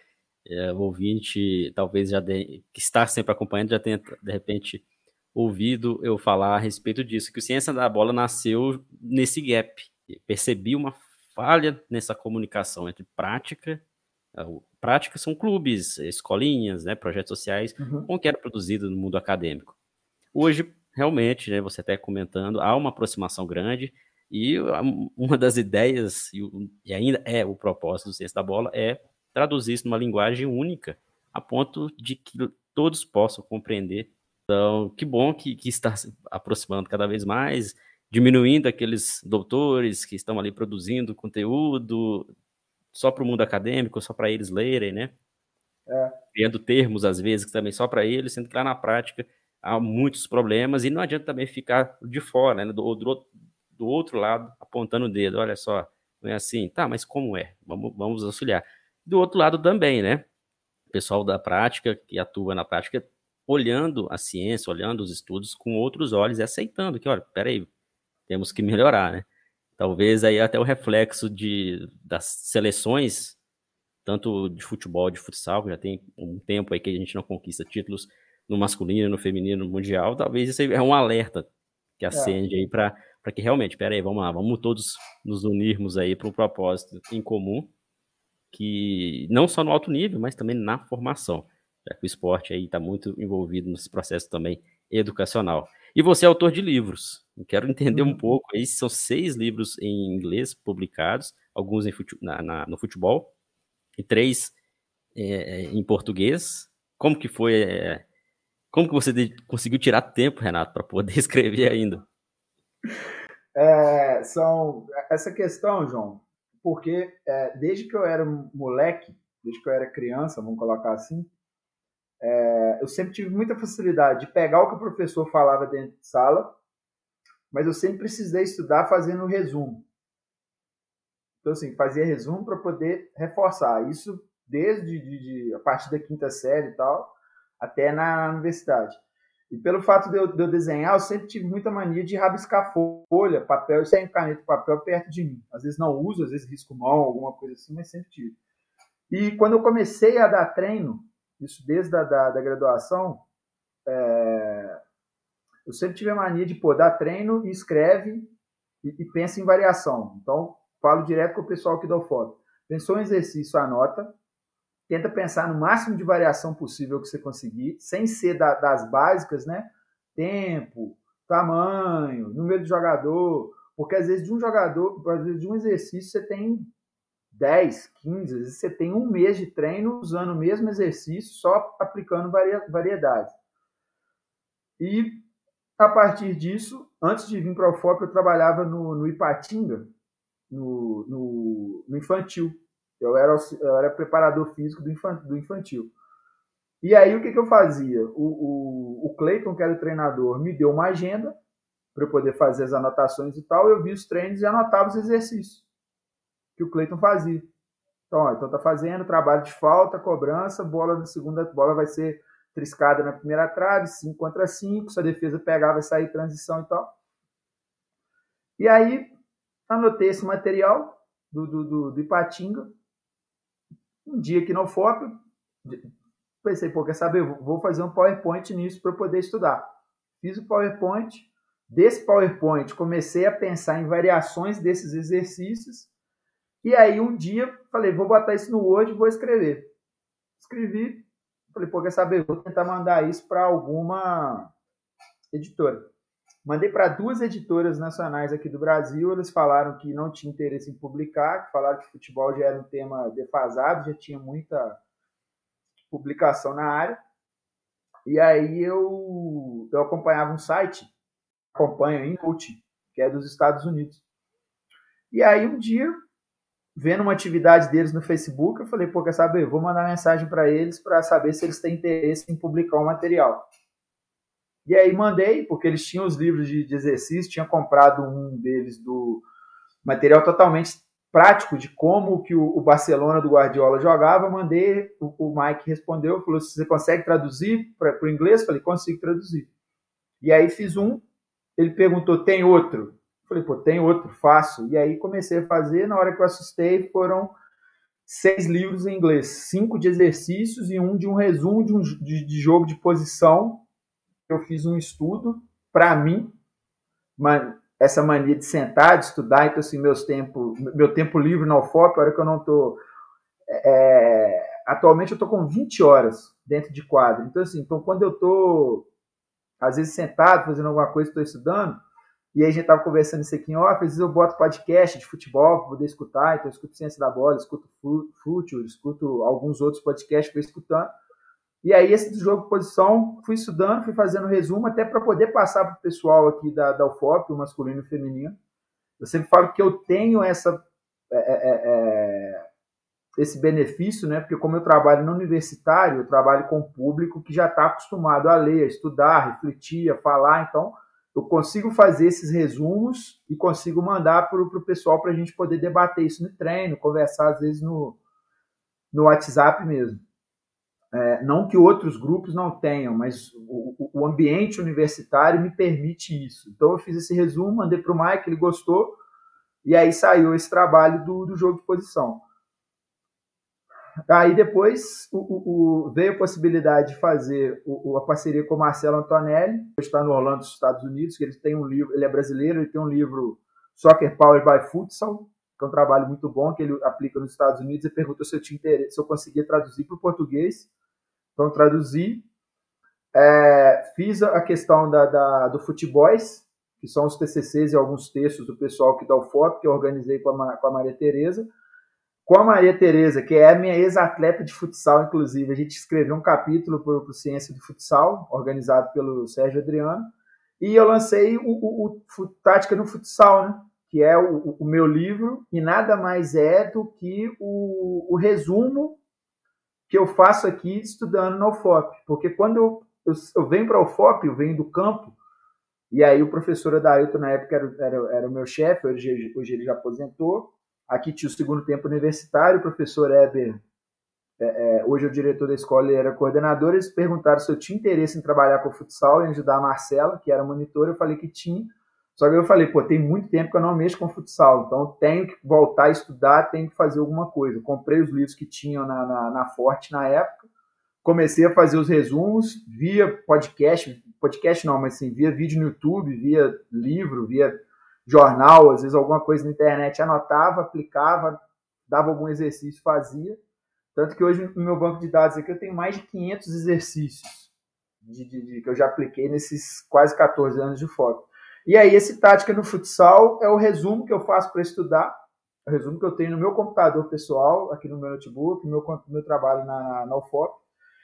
é, o ouvinte talvez já de, que está sempre acompanhando já tenha, de repente, ouvido eu falar a respeito disso, que o Ciência da Bola nasceu nesse gap. Percebi uma falha nessa comunicação entre prática, é, prática são clubes, escolinhas, né, projetos sociais, uhum. com o que era produzido no mundo acadêmico. Hoje, realmente, né, você até comentando, há uma aproximação grande, e uma das ideias, e ainda é o propósito do Ciência da Bola, é traduzir isso numa linguagem única, a ponto de que todos possam compreender. Então, que bom que, que está se aproximando cada vez mais, diminuindo aqueles doutores que estão ali produzindo conteúdo só para o mundo acadêmico, só para eles lerem, né? É. Criando termos, às vezes, também só para eles, sendo que lá na prática há muitos problemas e não adianta também ficar de fora, né? Do, do, do outro lado apontando o dedo, olha só, não é assim, tá, mas como é? Vamos, vamos auxiliar. Do outro lado também, né? O pessoal da prática, que atua na prática, olhando a ciência, olhando os estudos com outros olhos e aceitando que, olha, peraí, temos que melhorar, né? Talvez aí até o reflexo de, das seleções, tanto de futebol, de futsal, que já tem um tempo aí que a gente não conquista títulos no masculino, no feminino, no mundial, talvez isso é um alerta que acende é. aí para para que realmente, peraí, vamos lá, vamos todos nos unirmos aí para um propósito em comum, que não só no alto nível, mas também na formação, já que o esporte aí está muito envolvido nesse processo também educacional. E você é autor de livros. quero entender um uhum. pouco aí, são seis livros em inglês publicados, alguns fute na, na, no futebol, e três é, em português. Como que foi? É, como que você conseguiu tirar tempo, Renato, para poder escrever ainda? É, são essa questão, João, porque é, desde que eu era moleque, desde que eu era criança, vamos colocar assim, é, eu sempre tive muita facilidade de pegar o que o professor falava dentro de sala, mas eu sempre precisei estudar fazendo resumo. Então, assim, fazia resumo para poder reforçar. Isso desde de, de, a partir da quinta série e tal, até na universidade. E pelo fato de eu, de eu, desenhar, eu sempre tive muita mania de rabiscar folha, papel, sem caneta e papel perto de mim. Às vezes não uso, às vezes risco mão, alguma coisa assim, mas sempre tive. E quando eu comecei a dar treino, isso desde a da, da graduação, é, eu sempre tive a mania de pô, dar treino e escreve e, e pensa em variação. Então, falo direto com o pessoal que dá foto. Pensou em exercício, anota, tenta pensar no máximo de variação possível que você conseguir, sem ser da, das básicas, né? Tempo, tamanho, número de jogador, porque às vezes de um jogador, às vezes de um exercício você tem 10, 15, às vezes você tem um mês de treino usando o mesmo exercício, só aplicando variedades. E a partir disso, antes de vir para o FOP, eu trabalhava no, no Ipatinga, no, no, no infantil. Eu era, eu era preparador físico do infantil. E aí o que, que eu fazia? O, o, o Cleiton, que era o treinador, me deu uma agenda para eu poder fazer as anotações e tal. Eu vi os treinos e anotava os exercícios que o Cleiton fazia. Então, ó, então tá fazendo trabalho de falta, cobrança, bola na segunda, bola vai ser triscada na primeira trave, 5 contra 5, se a defesa pegar vai sair transição e tal. E aí anotei esse material do, do, do, do Ipatinga um dia que não for, pensei, pô, quer saber? Vou fazer um PowerPoint nisso para poder estudar. Fiz o PowerPoint. Desse PowerPoint, comecei a pensar em variações desses exercícios. E aí, um dia, falei, vou botar isso no Word e vou escrever. Escrevi. Falei, pô, quer saber? Vou tentar mandar isso para alguma editora. Mandei para duas editoras nacionais aqui do Brasil, eles falaram que não tinha interesse em publicar, que falaram que futebol já era um tema defasado, já tinha muita publicação na área. E aí eu, eu acompanhava um site, acompanho em Coach, que é dos Estados Unidos. E aí um dia, vendo uma atividade deles no Facebook, eu falei, pô, quer saber? Vou mandar mensagem para eles para saber se eles têm interesse em publicar o um material. E aí mandei, porque eles tinham os livros de, de exercício, tinha comprado um deles do material totalmente prático de como que o, Barcelona do Guardiola jogava, mandei, o, Mike respondeu, falou, você consegue traduzir para o inglês? Falei, consigo traduzir. E aí fiz um, ele perguntou, tem outro? Falei, pô, tem outro, faço. E aí comecei a fazer, na hora que eu assustei, foram seis livros em inglês, cinco de exercícios e um de um resumo de, um, de, de jogo de posição eu fiz um estudo para mim, essa mania de sentar, de estudar, então assim, meus tempo, meu tempo livre na UFOP, a hora que eu não estou... É, atualmente eu estou com 20 horas dentro de quadro, então assim, então quando eu estou, às vezes sentado, fazendo alguma coisa, estou estudando, e aí a gente estava conversando isso aqui em off, às vezes eu boto podcast de futebol para poder escutar, então eu escuto Ciência da Bola, escuto Future, escuto alguns outros podcasts eu escutando, e aí, esse jogo de posição, fui estudando, fui fazendo resumo, até para poder passar para o pessoal aqui da, da UFOP, o masculino e o feminino. Eu sempre falo que eu tenho essa, é, é, é, é, esse benefício, né? Porque como eu trabalho no universitário, eu trabalho com o público que já está acostumado a ler, a estudar, refletir, a falar, então eu consigo fazer esses resumos e consigo mandar para o pessoal para a gente poder debater isso no treino, conversar às vezes no, no WhatsApp mesmo. É, não que outros grupos não tenham, mas o, o, ambiente universitário me permite isso. Então eu fiz esse resumo, mandei para o Mike, ele gostou, e aí saiu esse trabalho do, do jogo de posição. Aí depois o, o, veio a possibilidade de fazer a parceria com o Marcelo Antonelli, que está no Orlando, nos Estados Unidos, que ele tem um livro, ele é brasileiro, ele tem um livro Soccer Power by Futsal, que é um trabalho muito bom que ele aplica nos Estados Unidos e perguntou se eu tinha interesse, se eu conseguia traduzir para o português. Então traduzi. É, fiz a questão da, da, do futebols, que são os TCCs e alguns textos do pessoal que dá o FOP, que eu organizei com a, com a Maria Tereza. Com a Maria Tereza, que é a minha ex-atleta de futsal, inclusive, a gente escreveu um capítulo para o Ciência do Futsal, organizado pelo Sérgio Adriano, e eu lancei o, o, o Tática no Futsal, né? Que é o, o, meu livro, e nada mais é do que o, o resumo que eu faço aqui estudando na UFOP. Porque quando eu, eu, eu venho para a UFOP, eu venho do campo, e aí o professor Adailton, na época, era, era, era o meu chefe, hoje, hoje ele já aposentou. Aqui tinha o segundo tempo universitário, o professor Eber, é, é, hoje é o diretor da escola e era coordenador. Eles perguntaram se eu tinha interesse em trabalhar com futsal e ajudar a Marcela, que era monitora. Eu falei que tinha. Só que eu falei, pô, tem muito tempo que eu não mexo com futsal, então tenho que voltar a estudar, tenho que fazer alguma coisa. comprei os livros que tinham na, na, na Forte na época, comecei a fazer os resumos via podcast, podcast não, mas assim, via vídeo no YouTube, via livro, via jornal, às vezes alguma coisa na internet, anotava, aplicava, dava algum exercício, fazia. Tanto que hoje no meu banco de dados aqui eu tenho mais de 500 exercícios de, de, de, que eu já apliquei nesses quase 14 anos de foto. E aí, esse tática no futsal é o resumo que eu faço para estudar, o resumo que eu tenho no meu computador pessoal, aqui no meu notebook, no meu, meu trabalho na, na UFOP.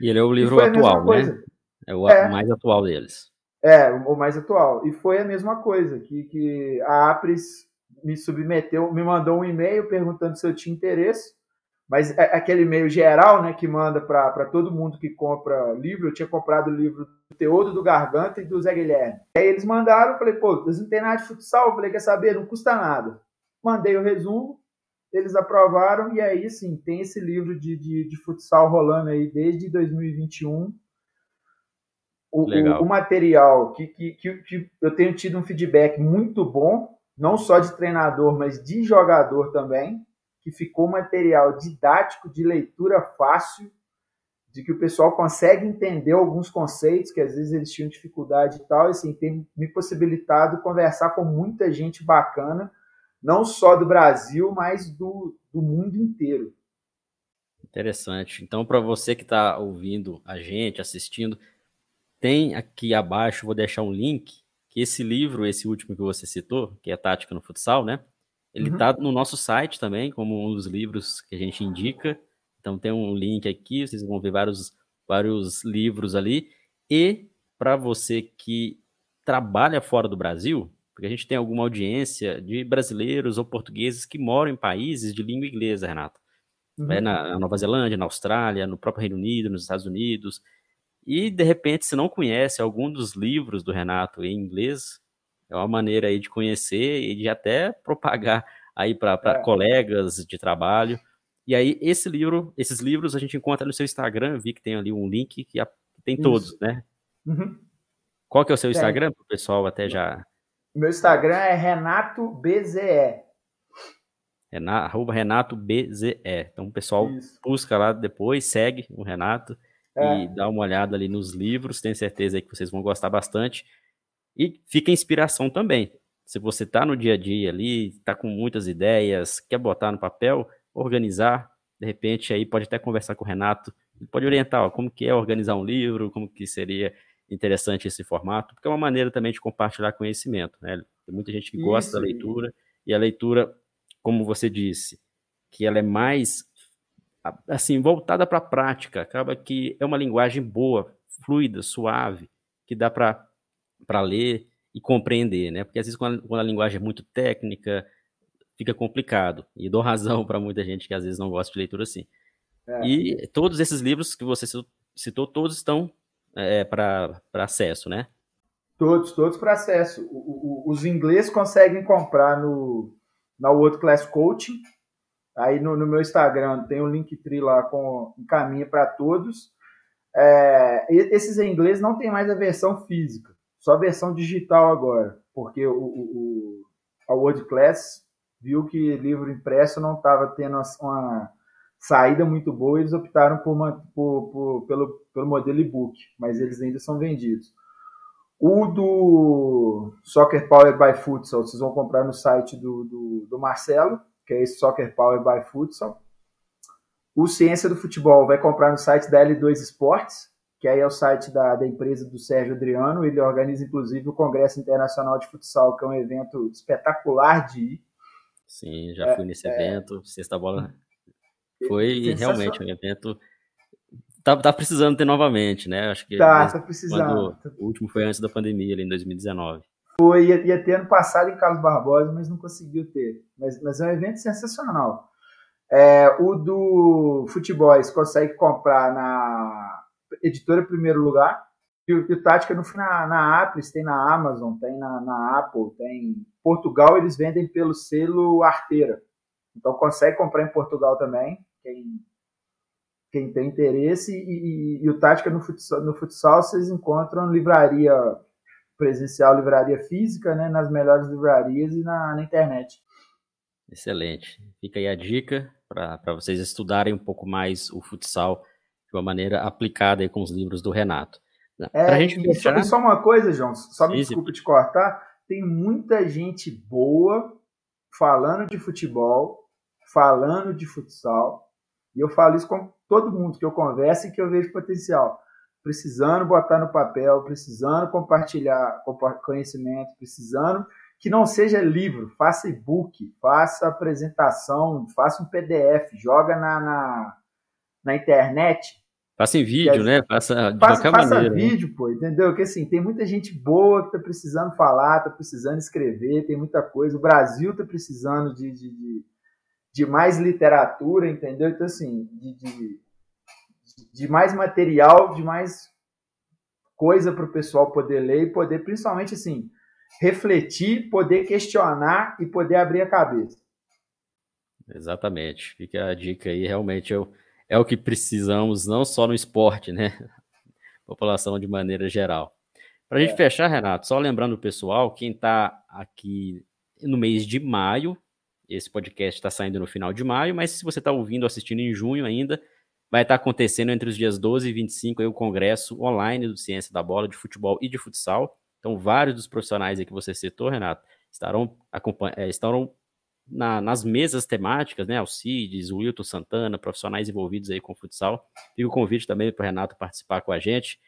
E ele é o livro atual, né? É o é, mais atual deles. É, o mais atual. E foi a mesma coisa, que, que a Apris me submeteu, me mandou um e-mail perguntando se eu tinha interesse, mas é aquele e-mail geral, né, que manda para todo mundo que compra livro, eu tinha comprado o livro Teodo do Garganta e do Zé Guilherme. Aí eles mandaram, eu falei, pô, vocês não tem nada de futsal? Eu falei, quer saber? Não custa nada. Mandei o resumo, eles aprovaram, e aí sim, tem esse livro de, de, de futsal rolando aí desde 2021. O, o, o material que, que, que, que eu tenho tido um feedback muito bom, não só de treinador, mas de jogador também que ficou material didático de leitura fácil, de que o pessoal consegue entender alguns conceitos que às vezes eles tinham dificuldade e tal, e assim, tem me possibilitado conversar com muita gente bacana, não só do Brasil, mas do, do mundo inteiro. Interessante. Então, para você que está ouvindo a gente, assistindo, tem aqui abaixo, vou deixar um link, que esse livro, esse último que você citou, que é Tática no Futsal, né? Ele está uhum. no nosso site também, como um dos livros que a gente indica. Então tem um link aqui, vocês vão ver vários, vários livros ali. E para você que trabalha fora do Brasil, porque a gente tem alguma audiência de brasileiros ou portugueses que moram em países de língua inglesa, Renato. Uhum. É na, Nova Zelândia, na Austrália, no próprio Reino Unido, nos Estados Unidos. E, de repente, se não conhece algum dos livros do Renato em inglês, é uma maneira aí de conhecer e de até propagar aí para é. colegas de trabalho. E aí, esse livro, esses livros a gente encontra no seu Instagram, vi que tem ali um link que tem Isso. todos, né? Uhum. Qual que é o seu Instagram, para o pessoal até já... Meu Instagram é Renato BZE. Renato, arroba Renato BZE. Então, o pessoal Isso. busca lá depois, segue o Renato é. e dá uma olhada ali nos livros. Tenho certeza que vocês vão gostar bastante. E fica inspiração também. Se você está no dia a dia ali, está com muitas ideias, quer botar no papel, organizar, de repente aí pode até conversar com o Renato, pode orientar ó, como que é organizar um livro, como que seria interessante esse formato, porque é uma maneira também de compartilhar conhecimento, né? Tem muita gente que gosta Isso. da leitura, e a leitura, como você disse, que ela é mais assim, voltada para a prática, acaba que é uma linguagem boa, fluida, suave, que dá para para ler e compreender, né? Porque às vezes quando a, quando a, linguagem é muito técnica, fica complicado. E dou razão para muita gente que às vezes não gosta de leitura assim. É. E todos esses livros que você citou, todos estão é, para acesso, né? Todos, todos para acesso. O, o, os ingleses conseguem comprar no na World Class Coaching. Aí no, no meu Instagram tem o um link tri lá com encaminha para todos. É, esses em inglês não tem mais a versão física só a versão digital agora, porque o, o, a World Class viu que livro impresso não estava tendo uma saída muito boa, eles optaram por, uma, por, por, pelo, pelo modelo e-book, mas eles ainda são vendidos. O do Soccer Power by Futsal, vocês vão comprar no site do, do, do Marcelo, que é esse Soccer Power by Futsal. O Ciência do Futebol vai comprar no site da L2 Esportes, que aí é o site da, da empresa do Sérgio Adriano. Ele organiza, inclusive, o Congresso Internacional de Futsal, que é um evento espetacular de ir. Sim, já fui é, nesse é, evento. Sexta Bola foi realmente um evento tá, tá precisando ter novamente, né? Acho que tá, tá precisando. o último foi antes da pandemia, ali em 2019. Foi, ia, ia ter ano passado em Carlos Barbosa, mas não conseguiu ter. Mas, mas é um evento sensacional. É, o do futebol consegue comprar na editora Primeiro Lugar. E o, e o Tática no, na, na Apple, tem na Amazon, tem na, na Apple, tem. Portugal eles vendem pelo selo Arteira. Então consegue comprar em Portugal também. Quem quem tem interesse, e, e, e o Tática no futsal, no futsal vocês encontram livraria presencial, livraria física, né, nas melhores livrarias e na, na internet. Excelente. Fica aí a dica para vocês estudarem um pouco mais o futsal de uma maneira aplicada aí com os livros do Renato. É, pra gente só, só uma coisa, João, só me desculpa te cortar, tem muita gente boa falando de futebol, falando de futsal, e eu falo isso com todo mundo que eu converso e que eu vejo potencial. Precisando botar no papel, precisando compartilhar conhecimento, precisando que não seja livro, faça e-book, faça apresentação, faça um PDF, joga na, na, na internet. Faça em vídeo, né? Faça de faça, qualquer faça maneira. Faça né? vídeo, né? pô, entendeu? Porque assim, tem muita gente boa que tá precisando falar, tá precisando escrever, tem muita coisa. O Brasil tá precisando de, de, de de mais literatura, entendeu? Então, assim, de, de, de mais material, de mais coisa para o pessoal poder ler e poder, principalmente, assim, refletir, poder questionar e poder abrir a cabeça. Exatamente. Fica a dica aí, realmente o, é o que precisamos, não só no esporte, né? População de maneira geral. Para a gente é. fechar, Renato, só lembrando o pessoal, quem está aqui no mês de maio, esse podcast está saindo no final de maio, mas se você está ouvindo, assistindo em junho ainda, vai estar tá acontecendo entre os dias 12 e 25 aí, o congresso online do Ciência da Bola, de futebol e de futsal. Então, vários dos profissionais aí que você citou, Renato, estarão, é, estarão na, nas mesas temáticas, né? Alcides, Wilton Santana, profissionais envolvidos aí com futsal. Fica o convite também para o Renato participar com a gente.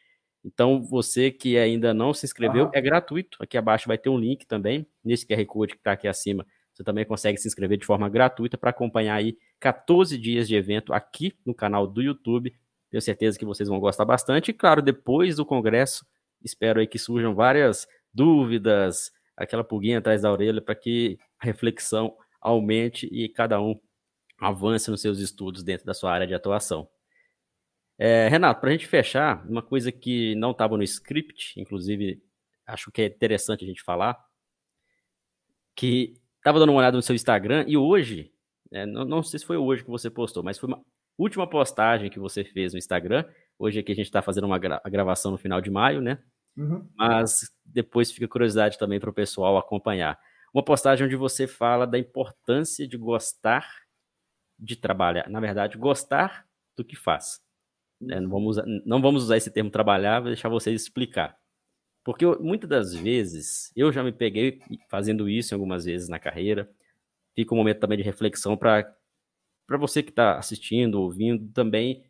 Então, você que ainda não se inscreveu, é gratuito. Aqui abaixo vai ter um link também, nesse QR Code que está aqui acima. Você também consegue se inscrever de forma gratuita para acompanhar aí 14 dias de evento aqui no canal do YouTube. Tenho certeza que vocês vão gostar bastante. E claro, depois do congresso, espero aí que surjam várias dúvidas, aquela pulguinha atrás da orelha para que a reflexão aumente e cada um avance nos seus estudos dentro da sua área de atuação. É, Renato, para a gente fechar, uma coisa que não estava no script, inclusive acho que é interessante a gente falar, que Tava dando uma olhada no seu Instagram e hoje, né, não, não, sei se foi hoje que você postou, mas foi uma última postagem que você fez no Instagram. Hoje aqui a gente está fazendo uma gra gravação no final de maio, né? Uhum. Mas depois fica curiosidade também para o pessoal acompanhar. Uma postagem onde você fala da importância de gostar de trabalhar. Na verdade, gostar do que faz. Né? Não, vamos, não vamos usar esse termo trabalhar, vou deixar vocês explicar. Porque muitas das vezes eu já me peguei fazendo isso algumas vezes na carreira. Fica um momento também de reflexão para você que está assistindo, ouvindo, também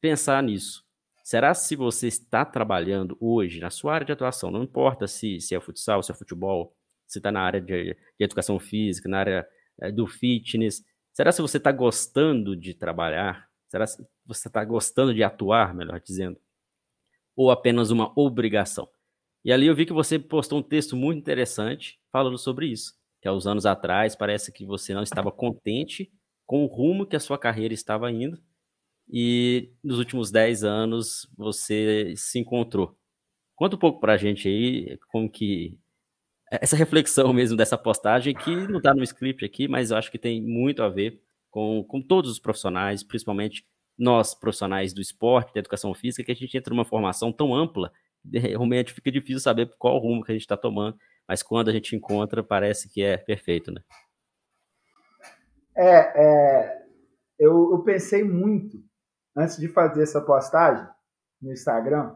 pensar nisso. Será se você está trabalhando hoje na sua área de atuação, não importa se, se é futsal, se é futebol, se está na área de, de, educação física, na área é, do fitness, será se você está gostando de trabalhar? Será se você está gostando de atuar, melhor dizendo? Ou apenas uma obrigação? E ali eu vi que você postou um texto muito interessante falando sobre isso. Que há uns anos atrás parece que você não estava contente com o rumo que a sua carreira estava indo. E nos últimos 10 anos você se encontrou. Conta um pouco para a gente aí como que essa reflexão mesmo dessa postagem que não está no script aqui, mas eu acho que tem muito a ver com, com todos os profissionais, principalmente nós profissionais do esporte, da educação física, que a gente entra numa formação tão ampla realmente fica difícil saber qual rumo que a gente está tomando, mas quando a gente encontra, parece que é perfeito, né? É, é eu, eu pensei muito antes de fazer essa postagem no Instagram,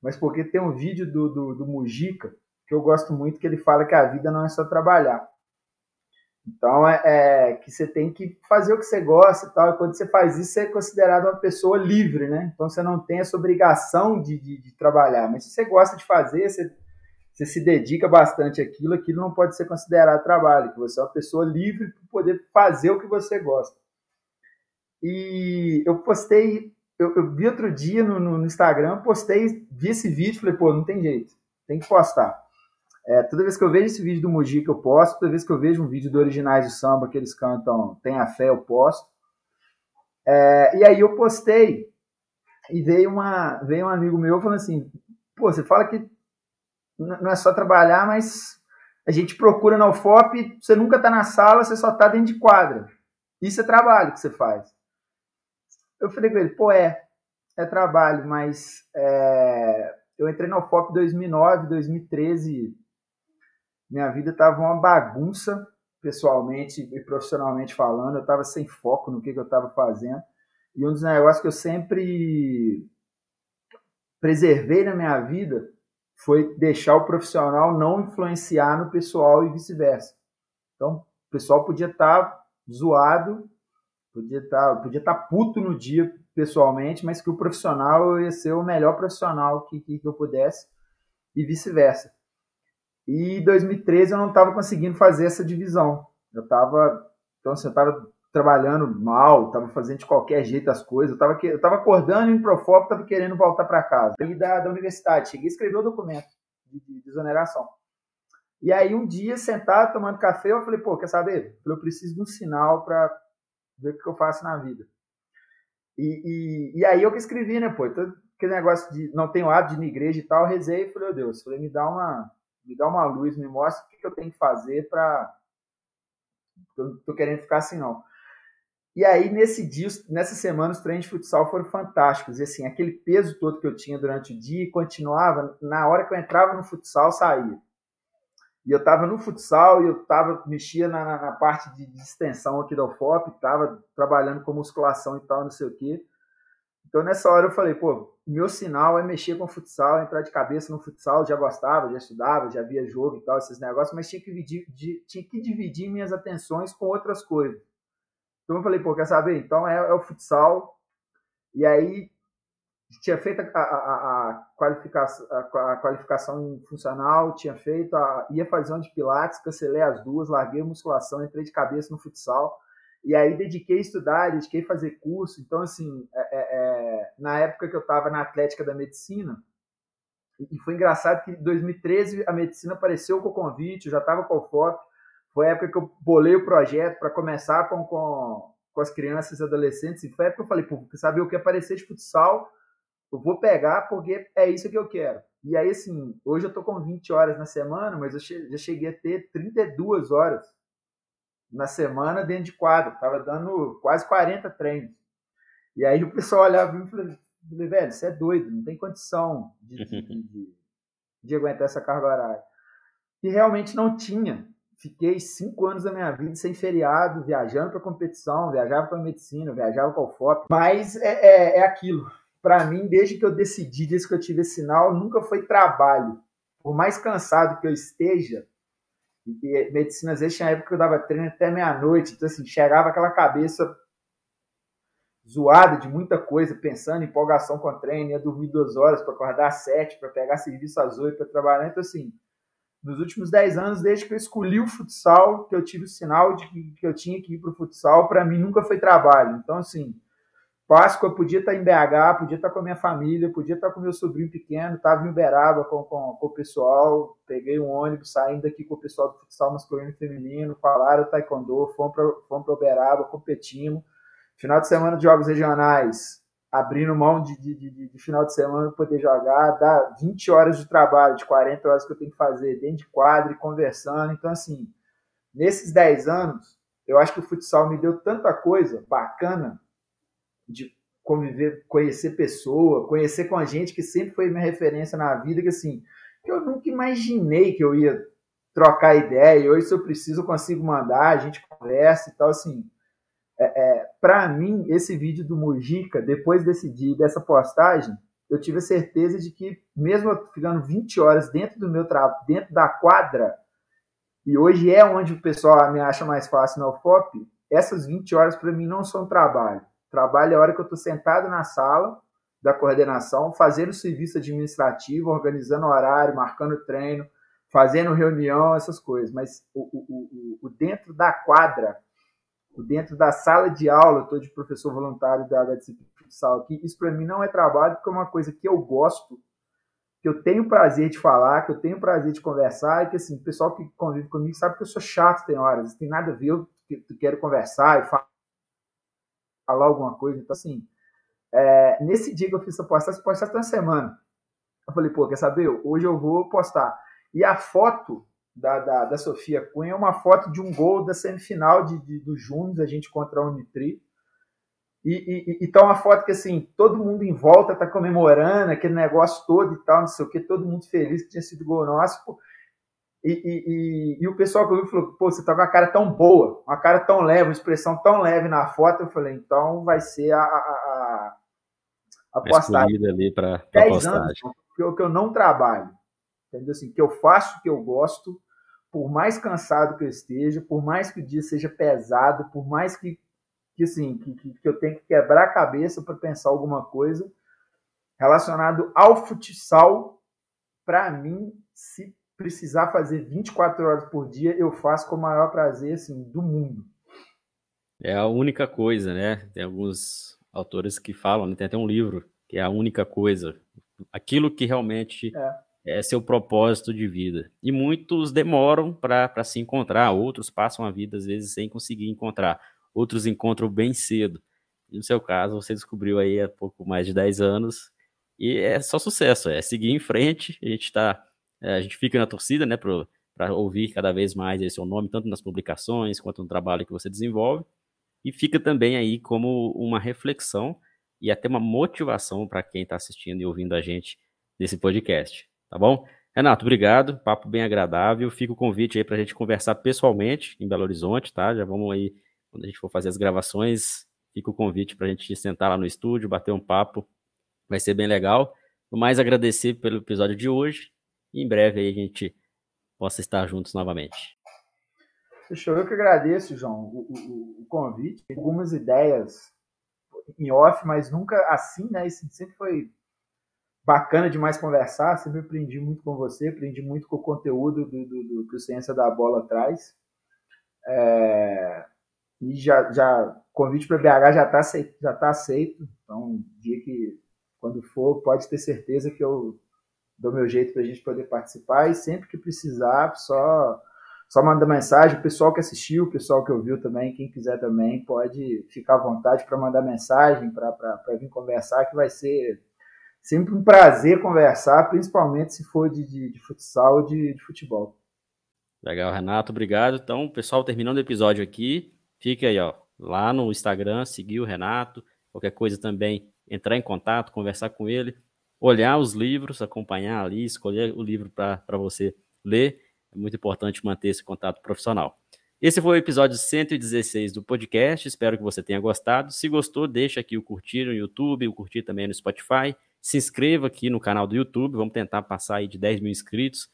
mas porque tem um vídeo do, do, do Mujica que eu gosto muito, que ele fala que a vida não é só trabalhar. Então, é, é, que você tem que fazer o que você gosta e tal. E quando você faz isso, você é considerado uma pessoa livre, né? Então, você não tem essa obrigação de, de, de trabalhar. Mas se você gosta de fazer, você, você se dedica bastante àquilo, aquilo não pode ser considerado trabalho. Que você é uma pessoa livre para poder fazer o que você gosta. E eu postei, eu, eu vi outro dia no, no, Instagram, postei, vi esse vídeo, falei, pô, não tem jeito, tem que postar. É, toda vez que eu vejo esse vídeo do Mujica, eu posto. Toda vez que eu vejo um vídeo do Originais do Samba que eles cantam Tenha Fé, eu posto. É, e aí eu postei e veio, uma, veio um amigo meu falando assim: pô, você fala que não é só trabalhar, mas a gente procura na UFOP, você nunca está na sala, você só está dentro de quadra. Isso é trabalho que você faz. Eu falei com ele: pô, é, é trabalho, mas é, eu entrei na UFOP em 2009, 2013 minha vida estava uma bagunça, pessoalmente e profissionalmente falando. Eu estava sem foco no que, que eu estava fazendo. E um dos negócios que eu sempre preservei na minha vida foi deixar o profissional não influenciar no pessoal e vice-versa. Então, o pessoal podia estar tá zoado, podia estar, tá, podia tá puto no dia pessoalmente, mas que o profissional ia ser o melhor profissional que, que, que eu pudesse e vice-versa. E em 2013 eu não estava conseguindo fazer essa divisão. Eu estava, então assim, trabalhando mal, estava fazendo de qualquer jeito as coisas. Eu estava acordando em Profop, estava querendo voltar para casa. Da, da universidade, cheguei a escrever o documento de, de, de exoneração. E aí um dia, sentado, tomando café, eu falei, pô, quer saber? Eu preciso de um sinal para ver o que eu faço na vida. E, e, e aí eu que escrevi, né, pô? Então, aquele negócio de não tenho hábito de ir na igreja e tal, rezei e falei, meu Deus, falei, me dá uma me dá uma luz, me mostra o que eu tenho que fazer para. Eu não estou querendo ficar assim, não. E aí, nesse dia, nessa semana, os treinos de futsal foram fantásticos. E assim, aquele peso todo que eu tinha durante o dia continuava, na hora que eu entrava no futsal, saía. E eu estava no futsal e eu tava, mexia na, na parte de, de, extensão aqui da UFOP, estava trabalhando com musculação e tal, não sei o quê. Então, nessa hora, eu falei, pô, meu sinal é mexer com futsal, entrar de cabeça no futsal. Já gostava, já estudava, já via jogo e tal, esses negócios, mas tinha que dividir, tinha que dividir minhas atenções com outras coisas. Então, eu falei, pô, quer saber? Então, é, é o futsal. E aí, tinha feito a, a, a, qualificação, a, qualificação funcional, tinha feito, a, ia fazer um de pilates, cancelei as duas, larguei a musculação, entrei de cabeça no futsal. E aí dediquei a estudar, dediquei a fazer curso. Então, assim, é, é, é na época que eu estava na Atlética da Medicina, e foi engraçado que em 2013 a medicina apareceu com o convite, eu já estava com o FOP. Foi a época que eu bolei o projeto para começar com, com, com as crianças e adolescentes. E foi a época que eu falei, pô, sabe o que aparecer de futsal, eu vou pegar porque é isso que eu quero. E aí, assim, hoje eu estou com 20 horas na semana, mas eu já cheguei a ter 32 horas na semana dentro de quadro. Tava dando quase 40 treinos. E aí o pessoal olhava e falei, velho, você é doido, não tem condição de, de, de, de aguentar essa carga horária. E realmente não tinha. Fiquei cinco anos da minha vida sem feriado, viajando para competição, viajava para medicina, viajava para o FOP. Mas é, é, é aquilo. Para mim, desde que eu decidi, desde que eu tive esse sinal, nunca foi trabalho. Por mais cansado que eu esteja, e medicina, às vezes, tinha época que eu dava treino até meia-noite, então, assim, chegava aquela cabeça zoada de muita coisa, pensando em empolgação com o treino, ia dormir duas horas para acordar às sete, para pegar serviço às oito, para trabalhar. Então, assim, nos últimos dez anos, desde que eu escolhi o futsal, que eu tive o sinal de que eu tinha que ir para o futsal, para mim nunca foi trabalho. Então, assim, Páscoa podia estar em BH, podia estar com a minha família, podia estar com meu sobrinho pequeno, estava em Uberaba com, com, com, o pessoal, peguei um ônibus saindo aqui com o pessoal do futsal masculino e feminino, falaram taekwondo, fomos para Uberaba, competimos. Final de semana de jogos regionais, abrindo mão de, de, de, de final de semana para poder jogar, dá 20 horas de trabalho, de 40 horas que eu tenho que fazer dentro de quadro e conversando. Então, assim, nesses 10 anos, eu acho que o futsal me deu tanta coisa bacana de conviver, conhecer pessoa, conhecer com a gente que sempre foi minha referência na vida, que assim, eu nunca imaginei que eu ia trocar ideia, hoje se eu preciso eu consigo mandar, a gente conversa e tal, assim, é, é, para mim, esse vídeo do Mujica, depois desse dia, dessa postagem, eu tive a certeza de que, mesmo ficando 20 horas dentro do meu trabalho, dentro da quadra, e hoje é onde o pessoal me acha mais fácil na UFOP, essas 20 horas para mim não são trabalho. Trabalho é a hora que eu estou sentado na sala da coordenação, fazendo serviço administrativo, organizando horário, marcando treino, fazendo reunião, essas coisas. Mas o, o, o, o dentro da quadra, o dentro da sala de aula, eu estou de professor voluntário da, da disciplina futsal aqui, isso para mim não é trabalho, porque é uma coisa que eu gosto, que eu tenho prazer de falar, que eu tenho prazer de conversar, e que assim, o pessoal que convive comigo sabe que eu sou chato tem horas, não tem nada a ver, eu quero conversar e falar alguma coisa. Então, assim, é, nesse dia que eu fiz essa postagem, essa postagem na semana. Eu falei, pô, quer saber? Hoje eu vou postar. E a foto da, da, da Sofia Cunha é uma foto de um gol da semifinal de, de, do Júnior, a gente contra a Unitri. E, e, e tá uma foto que assim, todo mundo em volta tá comemorando aquele negócio todo e tal, não sei o que, todo mundo feliz que tinha sido gol nosso. E, e, e, o pessoal que eu vi falou, pô, você tá com uma cara tão boa, uma cara tão leve, uma expressão tão leve na foto. Eu falei, então vai ser a, a, a, a postagem. ali para postagem. Anos que eu, que eu não trabalho, entendeu? Assim, que eu faço o que eu gosto, por mais cansado que eu esteja, por mais que o dia seja pesado, por mais que que assim que, que, eu tenho que quebrar a cabeça para pensar alguma coisa relacionado ao futsal, para mim, se precisar fazer 24 horas por dia, eu faço com o maior prazer assim do mundo. É a única coisa, né? Tem alguns autores que falam, né? tem até um livro que é a única coisa, aquilo que realmente é, é seu propósito de vida. E muitos demoram para se encontrar, outros passam a vida às vezes sem conseguir encontrar outros encontram bem cedo. E no seu caso, você descobriu aí há pouco mais de 10 anos e é só sucesso, é seguir em frente. A gente tá, é, a gente fica na torcida, né, para ouvir cada vez mais esse seu nome, tanto nas publicações quanto no trabalho que você desenvolve. E fica também aí como uma reflexão e até uma motivação para quem está assistindo e ouvindo a gente nesse podcast, tá bom? Renato, obrigado, papo bem agradável. Fica o convite aí para a gente conversar pessoalmente em Belo Horizonte, tá? Já vamos aí quando a gente for fazer as gravações, fica o convite para a gente sentar lá no estúdio, bater um papo, vai ser bem legal. No mais, agradecer pelo episódio de hoje em breve aí a gente possa estar juntos novamente. Fechou, eu que agradeço, João, o, o, o convite. Algumas ideias em off, mas nunca assim, né? Isso sempre foi bacana demais conversar. Sempre aprendi muito com você, aprendi muito com o conteúdo do, do, do que o Ciência da Bola traz. É, e já, já convite para BH já está já tá aceito. Então, dia que quando for, pode ter certeza que eu dou meu jeito para a gente poder participar e sempre que precisar, só só manda mensagem. O pessoal que assistiu, o pessoal que ouviu também, quem quiser também, pode ficar à vontade para mandar mensagem, para vir conversar, que vai ser sempre um prazer conversar, principalmente se for de, de, de futsal ou de, de futebol. Legal, Renato, obrigado. Então, pessoal, terminando o episódio aqui, Fique aí, ó, lá no Instagram, seguir o Renato, qualquer coisa também, entrar em contato, conversar com ele, olhar os livros, acompanhar ali, escolher o livro para você ler. É muito importante manter esse contato profissional. Esse foi o episódio 116 do podcast. Espero que você tenha gostado. Se gostou, deixa aqui o curtir no YouTube, o curtir também no Spotify. Se inscreva aqui no canal do YouTube. Vamos tentar passar aí de 10 mil inscritos.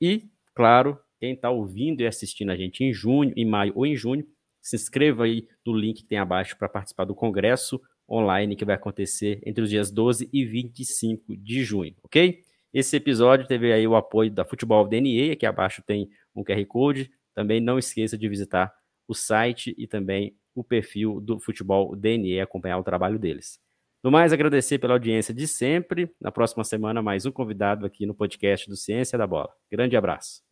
E, claro, quem está ouvindo e assistindo a gente em junho, em maio ou em junho, se inscreva aí no link que tem abaixo para participar do congresso online que vai acontecer entre os dias 12 e 25 de junho, ok? Esse episódio teve aí o apoio da Futebol DNA, aqui abaixo tem um QR Code. Também não esqueça de visitar o site e também o perfil do Futebol DNA, acompanhar o trabalho deles. No mais, agradecer pela audiência de sempre. Na próxima semana, mais um convidado aqui no podcast do Ciência da Bola. Grande abraço.